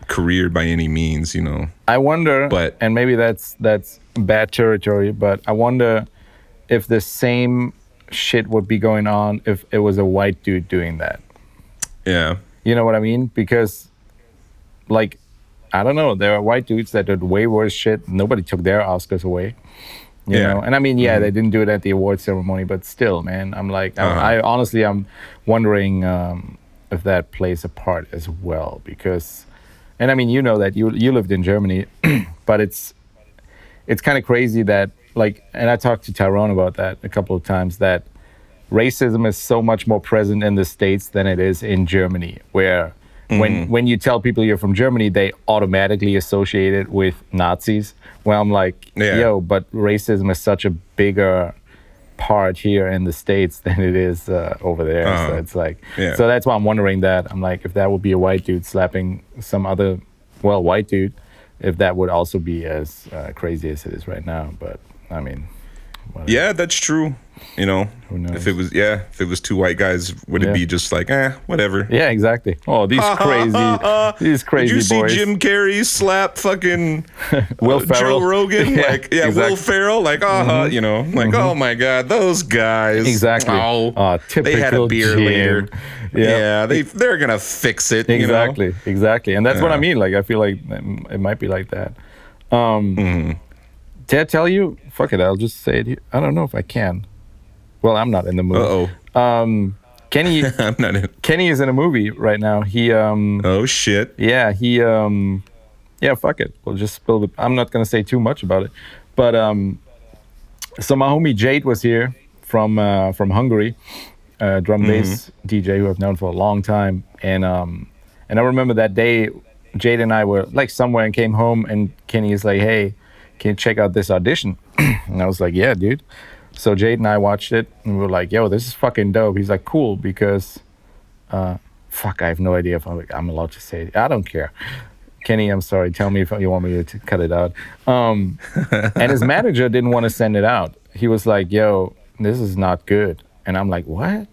career by any means. You know. I wonder, But- and maybe that's that's bad territory, but I wonder if the same shit would be going on if it was a white dude doing that. Yeah. You know what I mean? Because, like, I don't know, there are white dudes that did way worse shit. Nobody took their Oscars away. You Yeah. know, and I mean, yeah, they didn't do it at the award ceremony, but still, man, I'm like, I- Uh-huh. I, honestly, I'm wondering um, if that plays a part as well, because, and I mean, you know that you you lived in Germany, but it's it's kind of crazy that like, and I talked to Tyrone about that a couple of times that racism is so much more present in the states than it is in Germany, where when when you tell people you're from Germany, they automatically associate it with Nazis. Well, I'm like, Yeah. yo, but racism is such a bigger part here in the states than it is uh, over there. So Uh-huh. it's like, Yeah. so that's why I'm wondering that. I'm like, if that would be a white dude slapping some other, well, white dude, if that would also be as uh, crazy as it is right now. But I mean, whatever. Yeah, that's true. You know, if it was yeah, if it was two white guys, would Yeah. it be just like eh, whatever? Yeah, exactly. Oh, these crazy, these crazy Did you see boys. Jim Carrey slap fucking Will uh, Ferrell. Joe Rogan? Yeah, like yeah, Will exactly. Ferrell. Like uh huh, you know, like oh my god, those guys. Exactly. Oh, Oh, they had a beer Jim. later. Yeah. Yeah, they they're gonna fix it. you know? Exactly, exactly, and that's what I mean. Like, I feel like it might be like that. Um, Mm-hmm. Did I tell you? Fuck it, I'll just say it. Here. I don't know if I can. Well, I'm not in the mood. Uh movie. oh. Um, Kenny I'm not in. Kenny is in a movie right now. He um Oh shit. yeah he um yeah fuck it. We'll just spill the. I'm not gonna say too much about it, but um, so my homie Jade was here from uh, from Hungary, uh, drum bass DJ who I've known for a long time, and um and I remember that day Jade and I were like somewhere and came home and Kenny is like hey can you check out this audition? And I was like yeah dude. So Jade and I watched it and we were like yo this is fucking dope. He's like cool because uh fuck I have no idea if I'm, I'm allowed to say it. I don't care. Kenny I'm sorry. Tell me if you want me to cut it out. Um and his manager didn't want to send it out. He was like yo this is not good. And I'm like what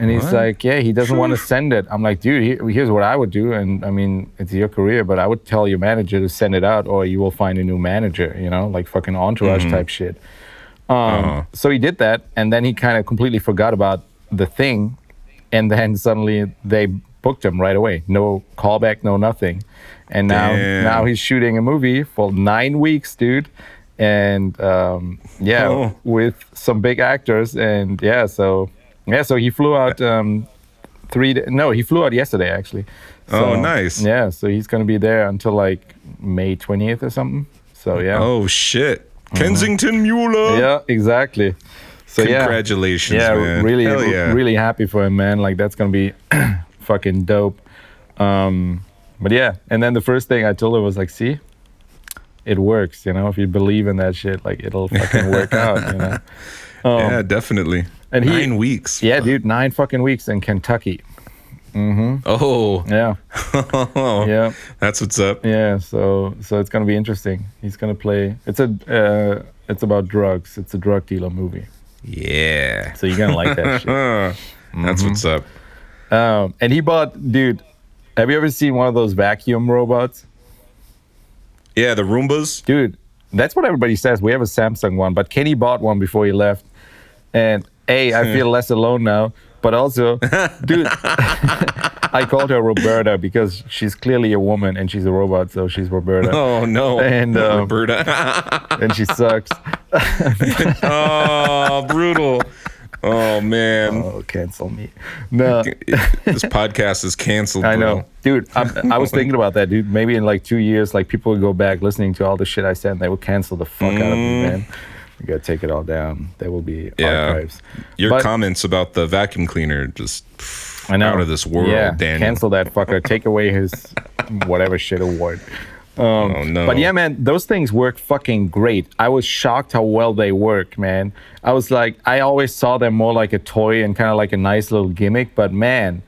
and he's What? like, yeah, he doesn't want to send it. I'm like, dude, he- here's what I would do. And I mean, it's your career, but I would tell your manager to send it out or you will find a new manager, you know, like fucking entourage type shit. Um, Uh-huh. So he did that. And then he kind of completely forgot about the thing. And then suddenly they booked him right away. No callback, no nothing. And now, Damn. now he's shooting a movie for nine weeks, dude. And um, yeah, Oh. with some big actors. And yeah, so yeah, so he flew out um, three. No, he flew out yesterday actually. Oh, nice. Yeah, so he's gonna be there until like May twentieth or something. So yeah, Oh shit. Kensington Mueller. yeah, exactly. So yeah, Congratulations, yeah, man. really, Hell yeah. really happy for him, man. Like that's gonna be fucking dope. Um, but yeah, and then the first thing I told her was like, see, it works. You know, if you believe in that shit, like it'll fucking work out. You know. Um, yeah, definitely. And he- Nine weeks. Yeah, dude, nine fucking weeks in Kentucky. Mm-hmm. Oh. Yeah, yeah, That's what's up. yeah. So, so it's gonna be interesting. He's gonna play. It's a, uh, it's about drugs. It's a drug dealer movie. Yeah. So you're gonna like that shit. That's what's up. Um, and he bought, dude. Have you ever seen one of those vacuum robots, Yeah, the Roombas. dude? That's what everybody says. We have a Samsung one, but Kenny bought one before he left. And a, I feel less alone now. But also, dude, I called her Roberta because she's clearly a woman and she's a robot, so she's Roberta. Oh no. And, um, Roberta. and she sucks. oh, brutal. Oh man. Oh, cancel me. No, this podcast is canceled. I know, dude. I'm, I was thinking about that, dude. Maybe in like two years, like people would go back listening to all the shit I said, and they would cancel the fuck out of me, man. We gotta take it all down. There will be. Yeah. archives. Your But- comments about the vacuum cleaner just I know. out of this world, Yeah, Daniel. cancel that fucker. Take away his whatever shit award. Um, oh no. But yeah, man, those things work fucking great. I was shocked how well they work, man. I was like, I always saw them more like a toy and kind of like a nice little gimmick, but man,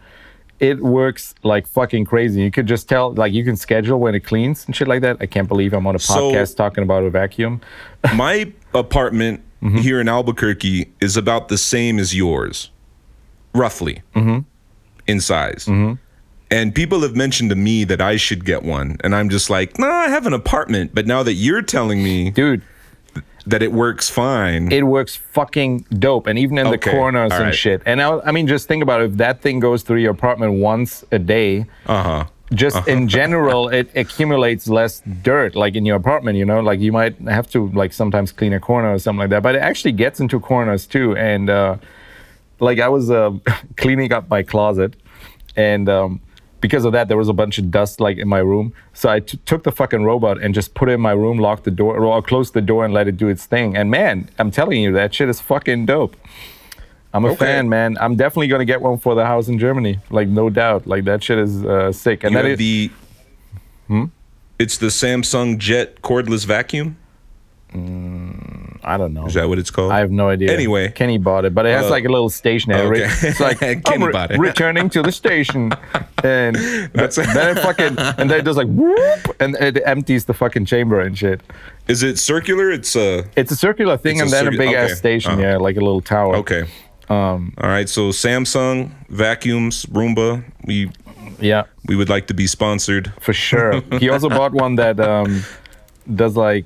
it works like fucking crazy. You could just tell, like, you can schedule when it cleans and shit like that. I can't believe I'm on a So- podcast talking about a vacuum. my apartment Mm-hmm. here in Albuquerque is about the same as yours, roughly Mm-hmm. in size. And people have mentioned to me that I should get one, and I'm just like, no, I have an apartment. But now that you're telling me Dude, that it works fine, it works fucking dope and even in the corners all and right. shit. And I, I mean just think about it. If that thing goes through your apartment once a day uh huh. just in general it accumulates less dirt like in your apartment you know? Like you might have to like sometimes clean a corner or something like that. But it actually gets into corners too. And uh like i was uh, cleaning up my closet. And um because of that there was a bunch of dust like in my room so I t- took the fucking robot and just put it in my room locked the door or closed the door and let it do its thing and man i'm telling you that shit is fucking dope I'm a Okay. fan, man. I'm definitely gonna get one for the house in Germany, like no doubt. Like that shit is uh, sick. And You then have it, the. Hmm? It's the Samsung Jet cordless vacuum. I don't know. Is that what it's called? I have no idea. Anyway. Kenny bought it, but it has Uh, like a little stationary. okay. It's like Kenny re- bought it. returning to the station, and That's- then it fucking and then it does like whoop, and it empties the fucking chamber and shit. Is it circular? It's a It's a circular thing, and a then a circu- big ass station, Uh-huh. yeah, like a little tower. okay. Um. All right. So Samsung vacuums, Roomba. We Yeah, we would like to be sponsored. for sure. he also bought one that um, does like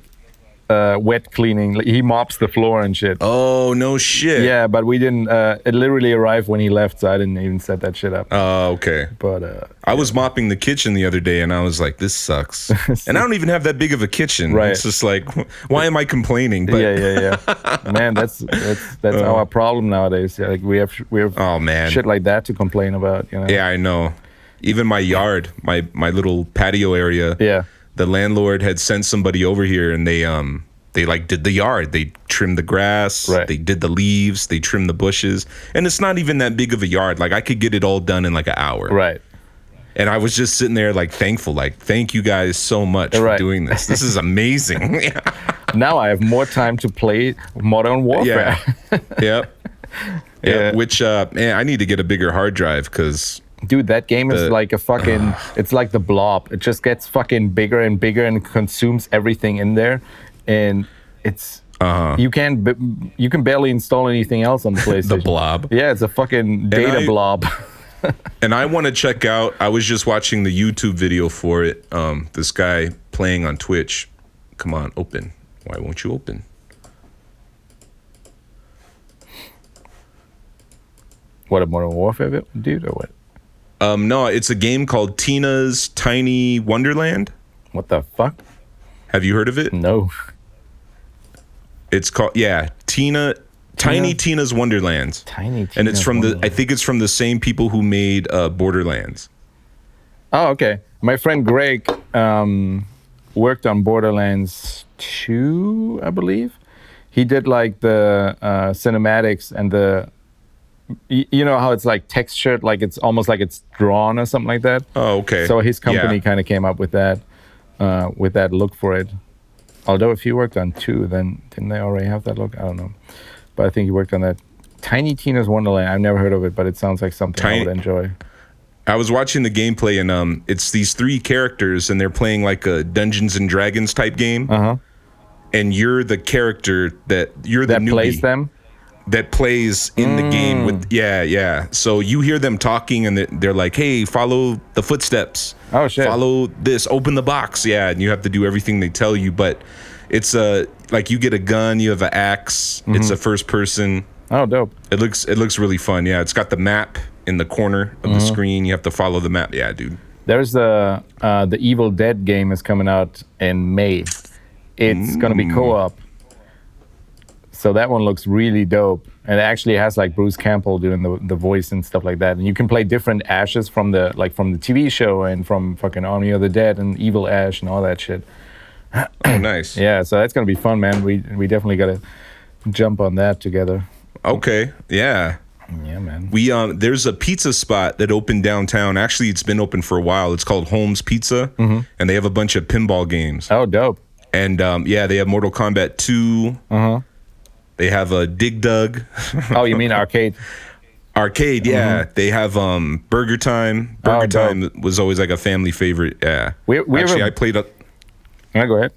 uh, wet cleaning. Like, He mops the floor and shit. Oh no shit. Yeah, but we didn't. Uh, it literally arrived when he left, so I didn't even set that shit up. Oh, okay. but uh, I was mopping the kitchen the other day and I was like, this sucks. and I don't even have that big of a kitchen. Right. It's just like, why am I complaining? But yeah, yeah, yeah. man, that's that's that's our problem nowadays. Yeah, like we have we have oh man. shit like that to complain about. You know. Yeah, I know. Even my yard, my my little patio area. Yeah. The landlord had sent somebody over here and they um they like did the yard. They trimmed the grass, Right. they did the leaves, they trimmed the bushes. And it's not even that big of a yard. Like I could get it all done in like an hour. Right. And I was just sitting there like thankful, like, thank you guys so much for doing this. This is amazing. Now I have more time to play Modern Warfare. Yeah. yep. Yeah. Yeah. Which uh man, I need to get a bigger hard drive because Dude, that game is The- like a fucking. it's like the blob. It just gets fucking bigger and bigger and consumes everything in there, and it's. Uh-huh. You can't. You can barely install anything else on the PlayStation. the blob. Yeah, it's a fucking data I- blob. And I want to check out. I was just watching the YouTube video for it. Um, this guy playing on Twitch. Come on, open. Why won't you open? what a Modern Warfare dude, or what? Um, no, it's a game called Tina's Tiny Wonderland. What the fuck? Have you heard of it? No. It's called yeah, Tina Tiny Tina- Tina's Wonderland. Tiny. Tina's. And it's from the I think it's from the same people who made uh, Borderlands. Oh, okay. My friend Greg um, worked on Borderlands 2, I believe. He did like the uh, cinematics and the. You know how it's like textured, like it's almost like it's drawn or something like that. Oh, okay. So his company Yeah. kind of came up with that, uh, with that look for it. Although if he worked on two, then didn't they already have that look? I don't know, but I think he worked on that. Tiny Tina's Wonderland. I've never heard of it, but it sounds like something I would enjoy. I was watching the gameplay and um, it's these three characters and they're playing like a Dungeons and Dragons type game, Uh huh. and you're the character that you're the That newbie plays them. That plays in the game Mm. with yeah yeah. So you hear them talking and they're, they're like, hey, follow the footsteps. Oh, shit. Follow this. Open the box. Yeah, and you have to do everything they tell you, but it's a like you get a gun, you have an ax Mm-hmm. It's a first person. Oh, dope. It looks it looks really fun. Yeah, it's got the map in the corner of the Uh-huh. screen. You have to follow the map. Yeah, dude. There's the uh, the Evil Dead game is coming out in May. It's gonna Mm. be co-op, so that one looks really dope. And it actually has like Bruce Campbell doing the, the voice and stuff like that. And you can play different Ashes from the like from the TV show and from fucking Army of the Dead and Evil Ash and all that shit. Oh, nice. Yeah, so that's gonna be fun, man. We we definitely gotta jump on that together. Okay. Yeah. Yeah, man. We um there's a pizza spot that opened downtown. Actually, it's been open for a while. It's called Holmes Pizza, and they have a bunch of pinball games. Oh, dope. And um, yeah, they have Mortal Kombat 2. Uh huh. They have a Dig Dug Oh, you mean arcade? arcade. Yeah, they have um Burger Time. Oh, Burger dope. Time was always like a family favorite. Yeah. We- we actually a- I played a Yeah, go ahead.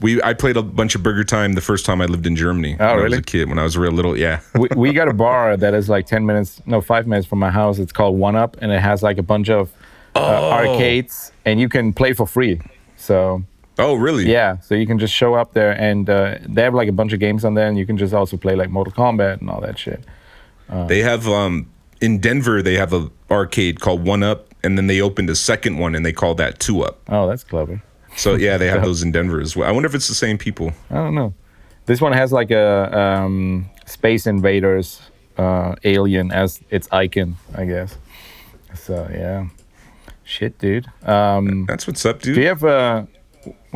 we I played a bunch of Burger Time the first time I lived in Germany. when I was a kid when I was real little. Yeah. we, we got a bar that is like 10 minutes no 5 minutes from my house it's called one up and it has like a bunch of uh, arcades and you can play for free so oh, really? yeah so you can just show up there and uh, they have like a bunch of games on there and you can just also play like mortal kombat and all that shit They have um in Denver they have a arcade called One Up, and then they opened a second one and they call that Two Up. oh that's clever So yeah, they have those in Denver as well. I wonder if it's the same people. i don't know this one has like a um, space invaders uh, alien as its icon i guess so yeah shit dude um, That's what's up, dude. Do you have uh,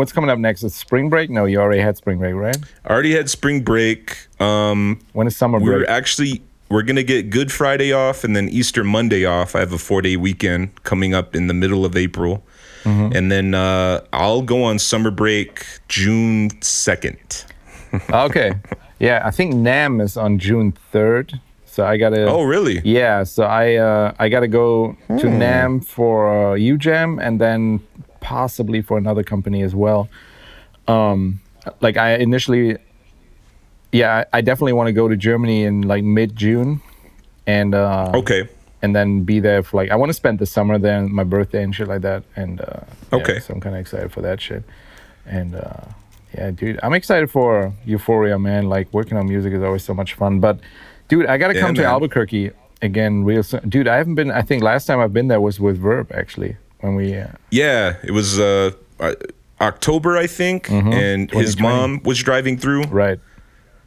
what's coming up next? Is spring break. No, you already had spring break, right? I already had spring break. Um, When is summer break? we're actually we're gonna get Good Friday off and then Easter Monday off. I have a four day weekend coming up in the middle of April, Mm-hmm. and then uh, I'll go on summer break June second. okay, yeah, I think NAMM is on June third, so I gotta. Oh, really? Yeah, so I uh, I gotta go to Hmm. NAMM for uh, UJam and then possibly for another company as well. Um, like I initially, yeah, I definitely want to go to Germany in like mid June, and uh, Okay. and then be there for like I want to spend the summer there, my birthday and shit like that. And uh, yeah, Okay. so I'm kind of excited for that shit. And uh, Yeah, dude. I'm excited for Euphoria, man. Like working on music is always so much fun. But dude, I gotta Yeah, come to. Albuquerque again real soon. Dude, I haven't been I think last time I've been there was with Verb actually. When we uh, Yeah, it was uh, October, I think, and his mom was driving through. right.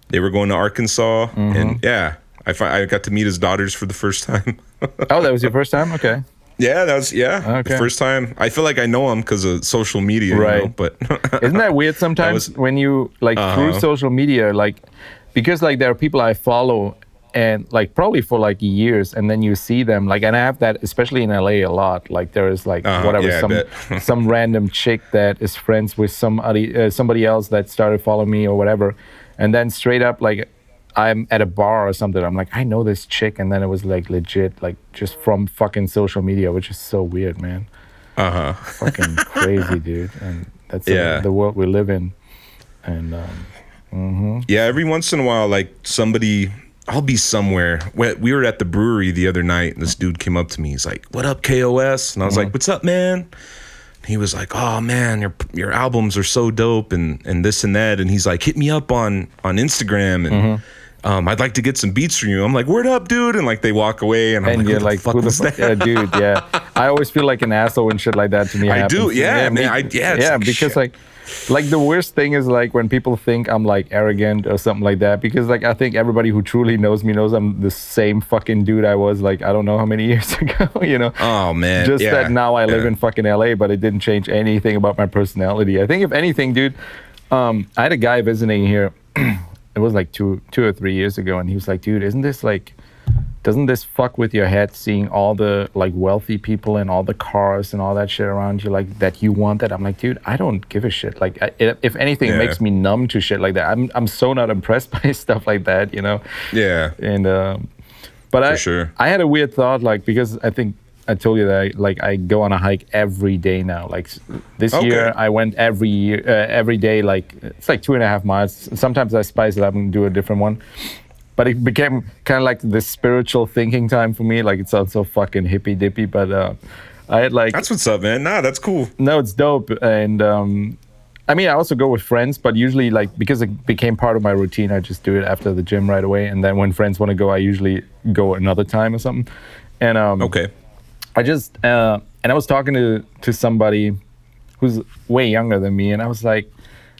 They were going to Arkansas, Mm-hmm. and yeah, I fi- I got to meet his daughters for the first time. Oh, that was your first time? Okay. yeah, that was yeah, Okay. the first time. I feel like I know him because of social media, you Right. know, but Isn't that weird sometimes was- when you like through Uh-huh. social media, like because like there are people I follow and like probably for like years and then you see them like and I have that especially in LA a lot. Like there is like Uh-huh, whatever yeah, some some random chick that is friends with somebody uh, somebody else that started following me or whatever. And then straight up like I'm at a bar or something. I'm like, I know this chick, and then it was like legit, like just from fucking social media, which is so weird, man uh huh. fucking crazy, dude. And that's the- Yeah. the, world we live in. And um, Yeah, every once in a while, like somebody, I'll be somewhere. We we were at the brewery the other night, and this dude came up to me. He's like, "What up, Kayohes?" And I was like, "What's up, man?" He was like, "Oh man, your your albums are so dope, and and this and that." And he's like, "Hit me up on on Instagram, and um, I'd like to get some beats from you." I'm like, "Word up, dude!" And like they walk away, and I'm and like, "Who like, the fuck was that?" yeah, dude, yeah. I always feel like an asshole when shit like that to me I happens. do, yeah, man, I- yeah, yeah, like, because shit. like, like the worst thing is like when people think I'm like arrogant or something like that. Because like I think everybody who truly knows me knows I'm the same fucking dude I was like I don't know how many years ago. You know. Oh man, just yeah, that now I live yeah. in fucking LA, but it didn't change anything about my personality. I think if anything, dude, um, I had a guy visiting here. it was like two, two or three years ago, and he was like, "Dude, isn't this like, doesn't this fuck with your head seeing all the like wealthy people and all the cars and all that shit around you like that you want that?" I'm like, "Dude, I don't give a shit. Like, I, if anything, it Yeah. makes me numb to shit like that. I'm I'm so not impressed by stuff like that, you know." Yeah, and um, but I sure. I had a weird thought like because I think I told you that I, like I go on a hike every day now. Like this Okay. year I went every year uh, every day like it's like two and a half miles. Sometimes I spice it up and do a different one. But it became kind of like this spiritual thinking time for me. Like it sounds so fucking hippy dippy, but uh, I had like that's what's up, man. Nah, that's cool. no, it's dope. And um, I mean, I also go with friends, but usually, like, because it became part of my routine, I just do it after the gym right away. And then when friends want to go, I usually go another time or something. And um, Okay. I just, uh, and I was talking to, to somebody who's way younger than me, and I was like,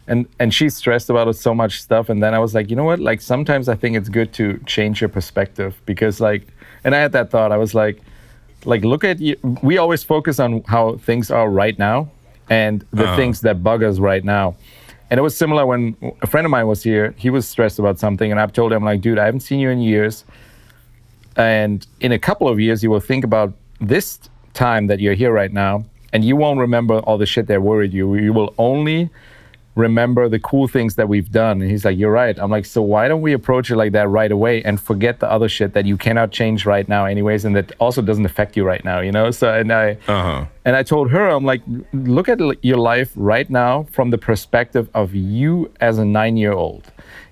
and and she's stressed about so much stuff and then i was like you know what? Like sometimes i think it's good to change your perspective because like and i had that thought. I was like like look at you. We always focus on how things are right now and the Uh-huh. things that bug us right now. And it was similar when a friend of mine was here. He was stressed about something and i've told him like dude i haven't seen you in years and in a couple of years you will think about this time that you're here right now and you won't remember all the shit that worried you. You will only remember the cool things that we've done. And he's like you're right. I'm like so why don't we approach it like that right away and forget the other shit that you cannot change right now anyways and that also doesn't affect you right now you know? So and i Uh-huh. and i told her i'm like look at your life right now from the perspective of you as a nine year old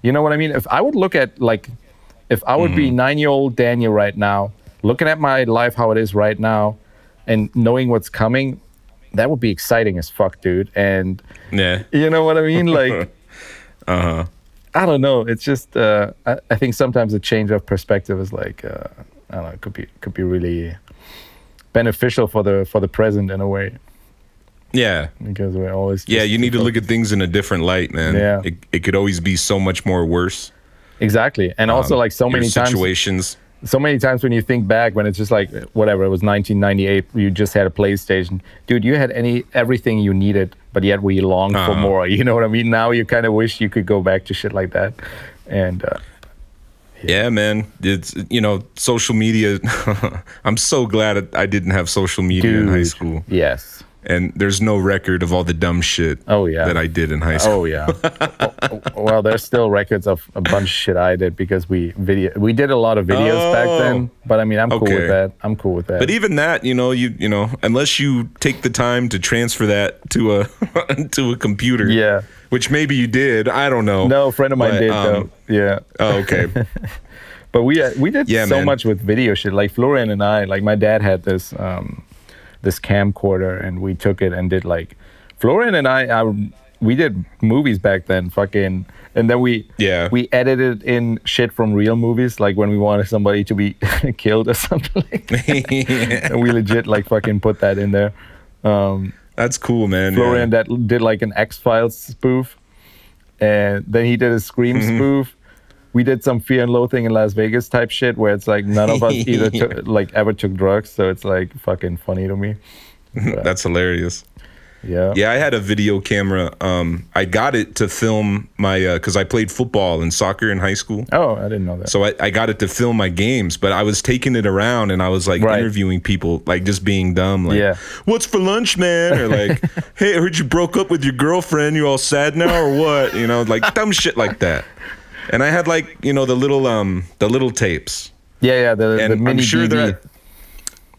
you know what i mean? If i would look at like if i would be nine year old daniel right now looking at my life how it is right now and knowing what's coming that would be exciting as fuck dude and Yeah. you know what I mean? Like, Uh-huh. I don't know. It's just uh, I, I think sometimes a change of perspective is like uh, I don't know. It could be could be really beneficial for the for the present in a way Yeah. because we're always Yeah, you need to look at things in a different light, man. Yeah. It, it could always be so much more worse. exactly. And also Um, like so many times, situations. So many times when you think back when it's just like whatever it was 1998, you just had a PlayStation, dude. You had any everything you needed, but yet we longed for Uh-huh. more. You know what I mean? Now you kind of wish you could go back to shit like that, and. Uh, Yeah, man. It's you know, social media. I'm so glad I didn't have social media in high school, Yes. And there's no record of all the dumb shit. Oh, yeah. that I did in high school. Oh yeah. Well, there's still records of a bunch of shit I did because we video we did a lot of videos back Oh. then. But I mean, I'm cool with that. I'm cool with that. But even that, you know, you you know, unless you take the time to transfer that to a to a computer, Yeah. which maybe you did, I don't know. no, a friend of mine But, did um, though. Yeah. Oh, okay. But we uh, we did Yeah, so man. much with video shit. Like Florian and I, like my dad had this um, this camcorder, and we took it and did like Florian and I. I we did movies back then, fucking, and then we Yeah. we edited in shit from real movies, like when we wanted somebody to be killed or something like that. and we legit like fucking put that in there. Um, That's cool, man. Florian yeah. that did like an X Files spoof, and then he did a Scream Mm-hmm. spoof. We did some Fear and Loathing in Las Vegas type shit where it's like none of us either took, like ever took drugs, so it's like fucking funny to me. That's hilarious. Yeah. Yeah, I had a video camera. Um, I got it to film my because I played football and soccer in high school. Oh, I didn't know that. So I, I got it to film my games, but I was taking it around and I was like Right. interviewing people, like just being dumb, like, Yeah. "What's for lunch, man?" Or like, "Hey, I heard you broke up with your girlfriend. You all sad now, or what?" You know, like dumb shit like that. And I had like you know the little um the little tapes, yeah, yeah. The, and the mini I'm sure DV. they're. At,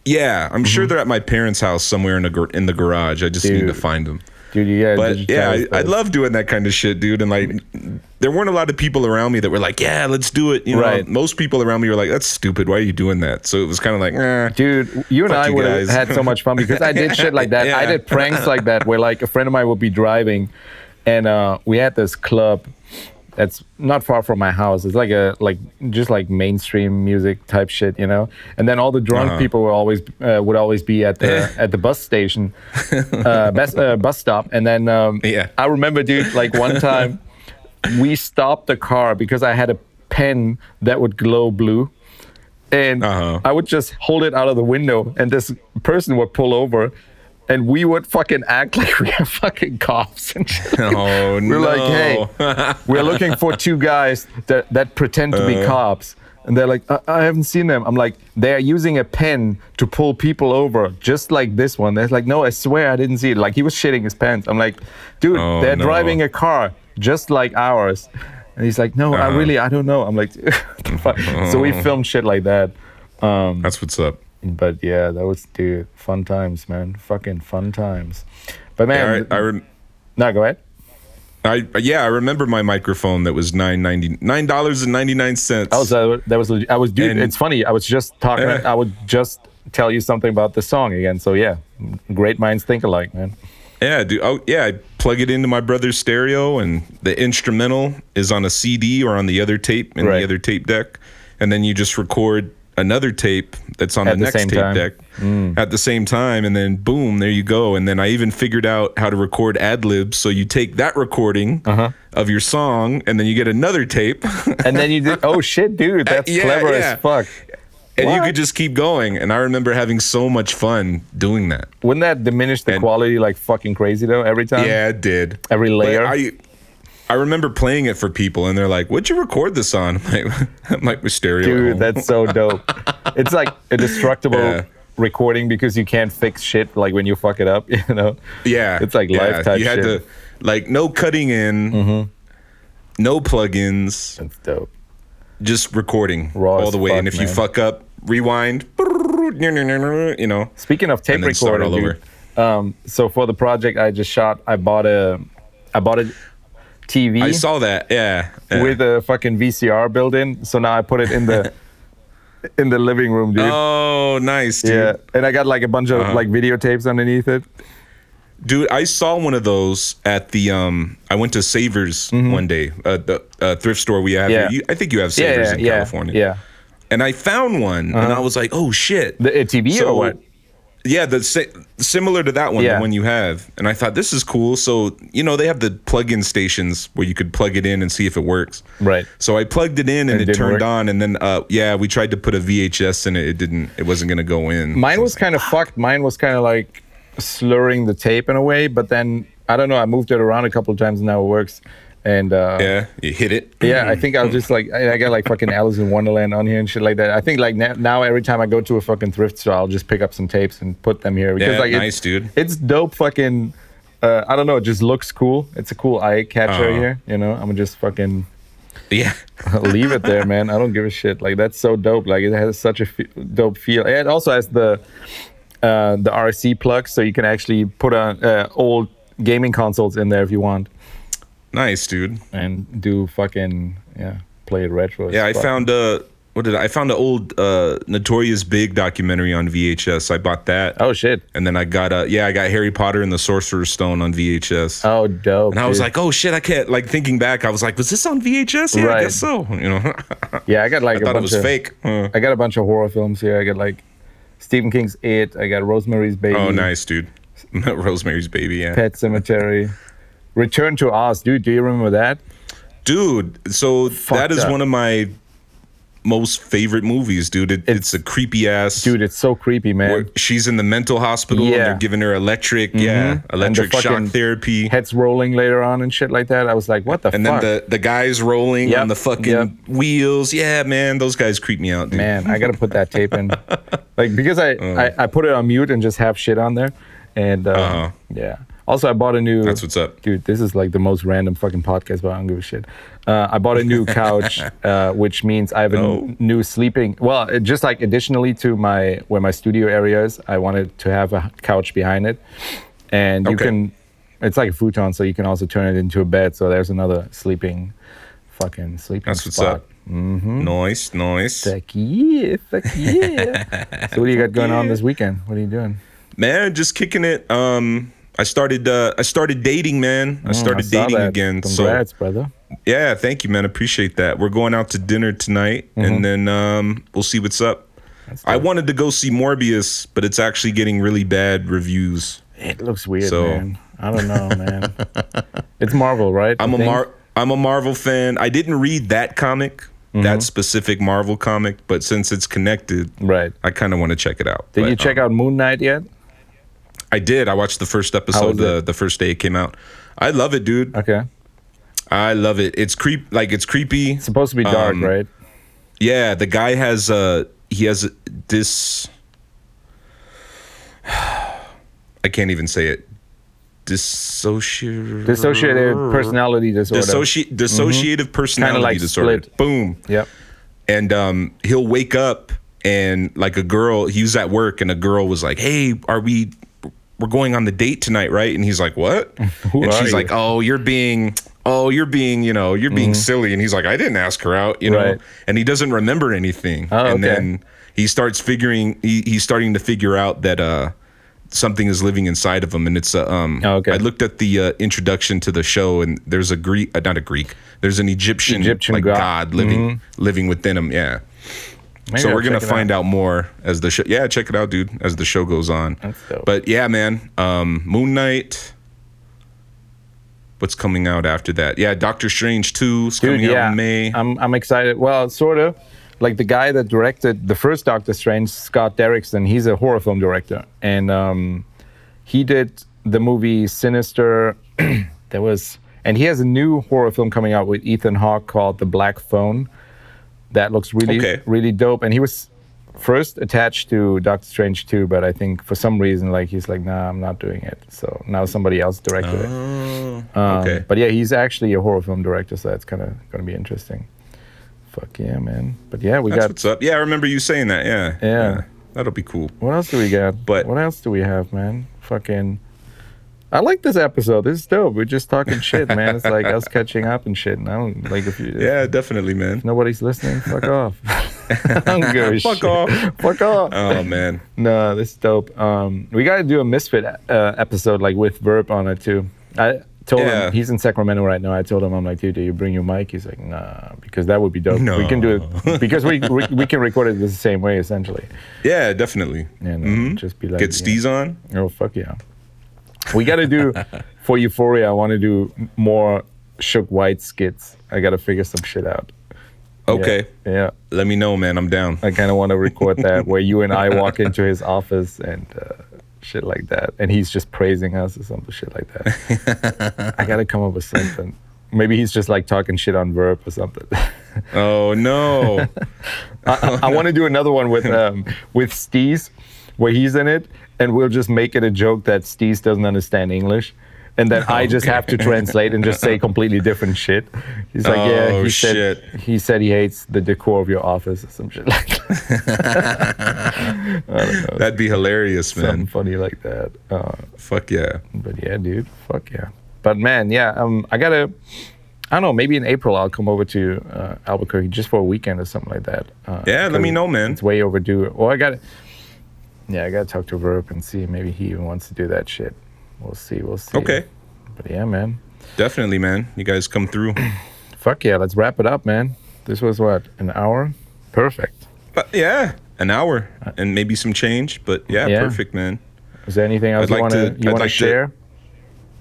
yeah, I'm sure they're at my parents' house somewhere in the gar- in the garage. I just need to find them. Dude, yeah, But yeah, I, I love doing that kind of shit, dude. And like, there weren't a lot of people around me that were like, "Yeah, let's do it." You know, Right. most people around me were like, "That's stupid. Why are you doing that?" So it was kind of like, eh. Dude, you and I would have had so much fun because I did shit like that. I did pranks like that where like a friend of mine would be driving and uh, we had this club that's not far from my house. It's like a like just like mainstream music type shit, you know. And then all the drunk Uh-huh. people were always uh, would always be at the at the bus station, uh, bus uh, bus stop. And then um, Yeah. I remember, dude, like one time we stopped the car because I had a pen that would glow blue and Uh-huh. I would just hold it out of the window, and this person would pull over, and we would fucking act like we are fucking cops. And shit. Oh we're no! like, hey, we're looking for two guys that that pretend to be Uh. cops. And they're like, I, I haven't seen them. I'm like, they are using a pen to pull people over, just like this one. They're like, no, I swear I didn't see it. Like he was shitting his pants. I'm like, dude, Oh, they're no. driving a car just like ours. And he's like, no, I Uh-huh. really, I don't know. I'm like, what the fuck? so we filmed shit like that. That's what's up. But yeah, that was dude, fun times, man. Fucking fun times. But Yeah, man, I, I, rem- no, go ahead. I yeah, I remember my microphone that was nine ninety nine dollars and ninety nine cents. I was uh, that was. I was dude. And- it's funny. I was just talking. Yeah. I would just tell you something about the song again. So yeah, great minds think alike, man. Yeah, dude. Oh, yeah. I plug it into my brother's stereo, and the instrumental is on a CD or on the other tape in Right. the other tape deck, and then you just record another tape that's on At the the next tape time. deck at the same time, and then boom, there you go. And then I even figured out how to record ad libs. So you take that recording Uh-huh. of your song, and then you get another tape, And then you did. Oh shit, dude, that's Yeah, clever yeah. as fuck. and you could just keep going. And I remember having so much fun doing that. Wouldn't that diminish the And- quality like fucking crazy though? Every time. Yeah, it did. Every layer. I remember playing it for people, and they're like, "What'd you record this on?" I'm like, I'm like stereo. Dude, that's so dope. it's like a destructible Yeah. recording because you can't fix shit like when you fuck it up, you know? yeah. It's like yeah. type You had shit. to like no cutting in, no plugins, That's dope. just recording Raw all the way. and fuck, if you fuck up, rewind. You know. Speaking of tape And all dude, um, so for the project I just shot, I bought a, I bought a TV I saw that. Yeah. yeah. with a fucking VCR built in. So now I put it in the, in the living room, dude. Oh, nice, dude. yeah, and I got like a bunch of Uh-huh. like videotapes underneath it. Dude, I saw one of those at the um. I went to Savers one day, uh, the uh, thrift store we have. Mm-hmm. Yeah. here. You, I think you have Savers yeah, in yeah, California. yeah. And I found one, and I was like, "Oh shit!" The a TV So- or what? Yeah, the si- similar to that one, Yeah. the one you have. And I thought this is cool. So you know they have the plug-in stations where you could plug it in and see if it works. Right. So I plugged it in and it it, turned work? on, and then uh, yeah, we tried to put a VHS in it. It didn't. It wasn't gonna go in. Mine was kind of fucked. Mine was kind of like slurring the tape in a way, but then I don't know. I moved it around a couple of times and now it works. And uh, yeah, you hit it. Yeah, I think I was just like I got like fucking Alice in Wonderland on here and shit like that. I think like now, now every time I go to a fucking thrift store, I'll just pick up some tapes and put them here because Yeah, like nice, it's, dude. It's dope. Fucking, uh, I don't know. It just looks cool. It's a cool eye catcher Uh-huh. here. You know, I'm gonna just fucking Yeah. leave it there, man. I don't give a shit. Like that's so dope. Like it has such a dope feel. It also has the uh, the RC plug, so you can actually put on uh, old gaming consoles in there if you want Nice, dude. and do fucking yeah, play it retro. Yeah, I found uh what did I, I found an old uh, Notorious Big documentary on VHS. I bought that. Oh shit. And then I got a yeah, I got Harry Potter and the Sorcerer's Stone on VHS. Oh dope. and I was like, oh shit, I can't like thinking back, I was like, was this on VHS? Yeah, I guess so. You know. yeah, I got like I a thought it was of fake. Huh. I got a bunch of horror films here. I got like Stephen King's It. I got Rosemary's Baby. Oh nice, dude. Rosemary's baby, yeah. Pet Sematary. Return to Oz, dude. Do you remember that? Dude, so that is up. one of my most favorite movies, dude. It, it's, a creepy ass Dude, it's so creepy, man. she's in the mental hospital and Yeah. Mm-hmm. they're giving her electric, yeah, And the electric shock therapy. Heads rolling later on and shit like that. I was like, what the fuck? and fuck? then the the guys rolling Yep, on the fucking yep. wheels. Yeah, man, those guys creep me out, dude. Man, I gotta put that tape in, like because I, I I put it on mute and just have shit on there, and uh, Uh-huh. yeah. Also, I bought a new. That's what's up. dude. This is like the most random fucking podcast, but I don't give a shit. Uh, I bought a new couch, uh, which means I have a Oh. n- new sleeping. Well, it just like additionally to my where my studio area is, I wanted to have a couch behind it, and you Okay. can. It's like a futon, so you can also turn it into a bed. So there's another sleeping, fucking sleeping That's what's spot. up. Nice, nice. Fuck yeah, fuck yeah. so what do you got going on this weekend? What are you doing? Man, just kicking it. Um, I started. Uh, I started dating, man. I Mm, started dating that. again. Congrats, So brother. yeah, thank you, man. Appreciate that. We're going out to dinner tonight, Mm-hmm. and then um, we'll see what's up. I wanted to go see Morbius, but it's actually getting really bad reviews. It looks weird, So- man. I don't know, man. it's Marvel, right? I'm I a Mar- I'm a Marvel fan. I didn't read that comic, Mm-hmm. that specific Marvel comic, but since it's connected, Right. I kind of want to check it out. Did But, you check um, out Moon Knight yet? I did. I watched the first episode the the first day it came out. I love it, dude. Okay. I love it. It's creep like it's creepy. It's supposed to be dark, Um, right? Yeah, the guy has uh he has this I can't even say it. Dissociative Dissociative personality disorder. Dissoci- dissociative personality like disorder. split. Boom. yep. And um he'll wake up and like a girl, he was at work and a girl was like, "Hey, are we we're going on the date tonight, right?" And he's like, "What?" Who and she's you? like, "Oh, you're being Oh, you're being, you know, you're being silly. And he's like, I didn't ask her out, you know. Mm-hmm. Right. And he doesn't remember anything. Oh, and okay. then he starts figuring he, he's starting to figure out that uh something is living inside of him and it's uh, um Oh, okay. I looked at the uh, introduction to the show and there's a Greek uh, not a Greek there's an Egyptian, Egyptian like god. god living living within him yeah Maybe so I'll we're gonna find out. out. more as the show yeah check it out dude as the show goes on That's dope. but yeah man um Moon Knight what's coming out after that yeah Doctor Strange 2 is coming yeah, out in May I'm I'm excited. Well, sort of. Like the guy that directed the first Doctor Strange, Scott Derrickson, he's a horror film director, and um, he did the movie Sinister. there was, and he has a new horror film coming out with Ethan Hawke called The Black Phone. That looks really, Okay. really dope. And he was first attached to Doctor Strange 2, but I think for some reason, like he's like, nah, I'm not doing it. So now somebody else directed it. Oh, Um, okay But yeah, he's actually a horror film director, so that's kind of going to be interesting. Fuck yeah, man. But yeah, we That's got. what's up. Yeah, I remember you saying that. Yeah. Yeah. That'll be cool. What else do we got? But- what else do we have, man? Fucking. I like this episode. This is dope. We're just talking shit, man. It's like us catching up and shit. And I don't like if you. Yeah, definitely, man. If nobody's listening, fuck off. I don't give a Fuck shit. off. Fuck off. Oh man. No, this is dope. Um, we got to do a Misfit uh, episode like with Verb on it too. I told Yeah. him he's in Sacramento right now. I told him I'm like, dude, do you bring your mic? He's like, nah, because that would be dope. We can do it because we, we we can record it the same way essentially, Yeah, definitely. and uh, just be like, Get yeah. Steez on. Oh fuck yeah. We got to do for Euphoria. I want to do more Shook White skits. I got to figure some shit out. Okay. Yeah. Let me know, man. I'm down. I kind of want to record that where you and I walk into his office and uh, shit like that, and he's just praising us or something shit like that. I gotta come up with something. Maybe he's just like talking shit on Verb or something. Oh no. I, I want to do another one with um, with Steez, where he's in it, and we'll just make it a joke that Steez doesn't understand English. And then I just have to translate and just say completely different shit. He's like, yeah, Oh, he said shit. he said he hates the decor of your office or some shit like that. That'd be hilarious, man. Something funny like that. Uh, Fuck yeah. but yeah, dude, fuck yeah. But man, yeah, um, I gotta. I don't know. Maybe in April I'll come over to uh, Albuquerque just for a weekend or something like that. Uh, Yeah, let me know, man. It's way overdue. Or I got, yeah, I got to talk to Verb and see. Maybe he even wants to do that shit. We'll see. We'll see. Okay. But yeah, man. Definitely, man. You guys come through. Fuck yeah. Let's wrap it up, man. This was what an hour. Perfect. But yeah, an hour uh, and maybe some change. But yeah, Yeah. perfect, man. Is there anything else I'd you like want to- to you want to like to- share?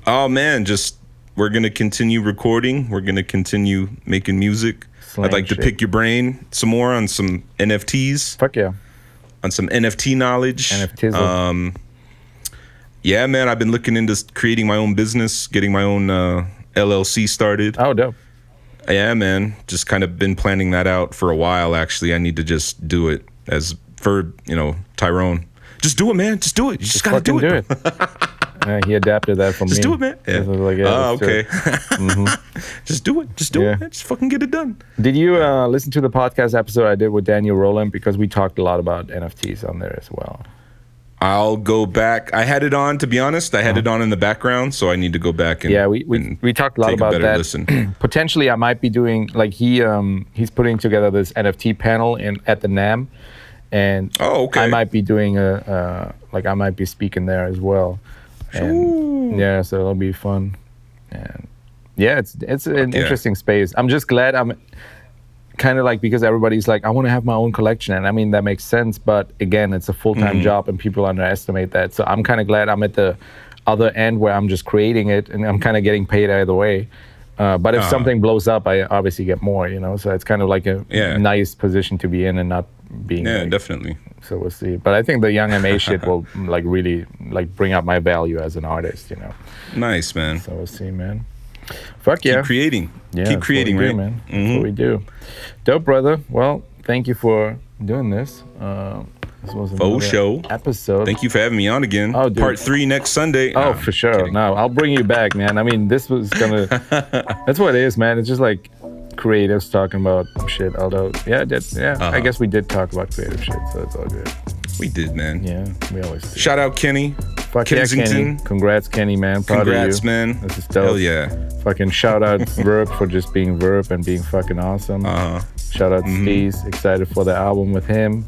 Oh man, just we're gonna continue recording. We're gonna continue making music. Slang I'd like to pick your brain some more on some NFTs, Fuck yeah. On some NFT knowledge. NFTs. Um, yeah, man, I've been looking into creating my own business, getting my own uh, LLC started. oh, dope. Yeah, man, just kind of been planning that out for a while. Actually, I need to just do it as for you know Tyrone. Just do it, man. Just do it. You just, gotta Fucking do it. Yeah, he adapted that from Just me. do it, man. Yeah. Like, yeah, oh, do okay. just do it. Just do Yeah. it, man. Just fucking get it done. Did you uh, listen to the podcast episode I did with Daniel Roland Because we talked a lot about NFTs on there as well. I'll go back. I had it on, to be honest. I had it on in the background, so I need to go back and Uh-huh. Yeah, we, we, we talked a lot about a better that. listen. Potentially, I might be doing like he um he's putting together this NFT panel in at the NAMM, and Oh, okay. I might be doing a uh, like I might be speaking there as well. And yeah, so it'll be fun. And yeah, it's it's an yeah. interesting space. I'm just glad I'm kind of like because everybody's like I want to have my own collection, and I mean that makes sense. But again, it's a full time Mm-hmm. job, and people underestimate that. So I'm kind of glad I'm at the other end where I'm just creating it, and I'm kind of getting paid either way. Uh, but if Uh-huh. something blows up, I obviously get more, you know. So it's kind of like a Yeah. nice position to be in, and not being. Yeah, like- definitely. So we'll see. But I think the young MA shit will like really like bring up my value as an artist, you know. Nice, man. So we'll see, man. Fuck yeah. Keep creating. yeah, Keep creating, right? do, man. That's Mhm. what we do. Dope, brother. Well, thank you for doing this. Uh, this was another show. episode. Thank you for having me on again. Oh, dude. Part three next Sunday. Oh, Nah, for sure. No, I'll bring you back, man. I mean, this was gonna. that's what it is, man. It's just like creatives talking about shit. Although, yeah, did, yeah. I Uh-huh. guess we did talk about creative shit, so it's all good. We did, man. Yeah, we always do. Shout out Kenny. Fuck yeah, Kenny. Congrats, Kenny, man. Proud Congrats, of you. man. This is dope. Hell yeah. Fucking shout out Verb for just being Verb and being fucking awesome. Uh-huh. Shout out Steez, excited for the album with him.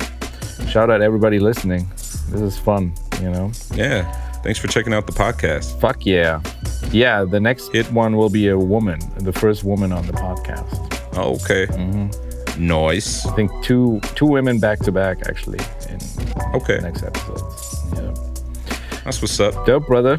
Shout out everybody listening. This is fun, you know. yeah. Thanks for checking out the podcast. Fuck yeah. Yeah, the next hit one will be a woman, the first woman on the podcast. Oh, okay. Mm-hmm. Nice. I think two two women back to back actually in Okay. next episodes. Yeah. That's what's up. Dope, brother.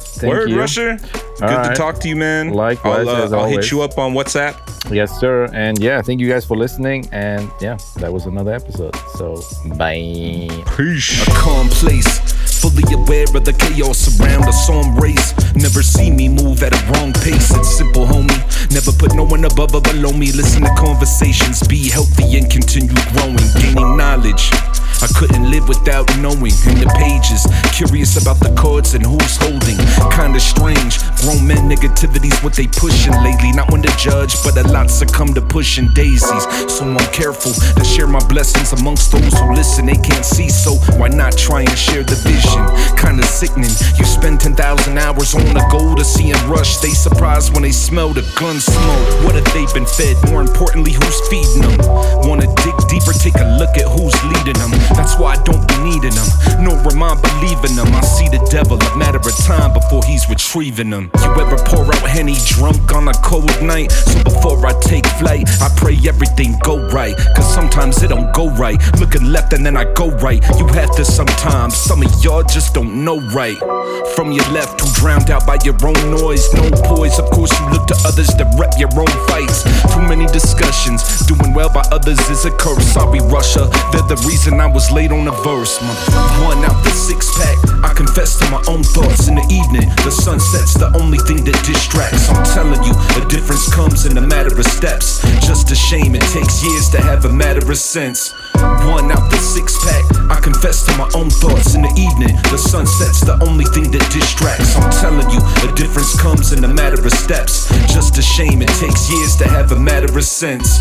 Thank Word, you. Rusher. Good All to right. talk to you, man. Likewise, I'll, uh, as I'll always. hit you up on WhatsApp. Yes, sir. And yeah, thank you guys for listening. And yeah, that was another episode. So bye. Peace. a calm place. Fully aware of the chaos around us on race. Never see me move at a wrong pace. It's simple, homie. Never put no one above or below me. Listen to conversations, be healthy and continue growing, gaining knowledge. I couldn't live without knowing in the pages. Curious about the chords and who's holding. Kinda strange. Grown men negativity's what they pushing lately. Not one to judge, but a lot succumb to pushing daisies. So I'm careful to share my blessings amongst those who listen. They can't see, so why not try and share the vision? Kinda sickening. You spend 10,000 hours on a goal to see 'em rush. They surprised when they smell the gun smoke. What have they been fed? More importantly, who's feeding them? Wanna dig deeper? Take a look at who's leading them. That's why I don't be needing them. Nor am I believing them. I see the devil a matter of time before he's retrieving them. You ever pour out Henny drunk on a cold night? So before I take flight, I pray everything go right. Cause sometimes it don't go right. Looking left and then I go right. You have to sometimes. Some of y'all just don't know right. From your left, who drowned out by your own noise. No poise. Of course, you look to others to rep your own fights. Too many discussions. Doing well by others is a curse. Sorry, Rusher. They're the reason I was late on the verse. My one out the six pack. I confess to my own thoughts in the evening. The sunset's the only thing that distracts. I'm telling you, a difference comes in a matter of steps. Just a shame it takes years to have a matter of sense. One out the six pack. I confess to my own thoughts in the evening. The sunset's the only thing that distracts. I'm telling you, a difference comes in a matter of steps. Just a shame it takes years to have a matter of sense.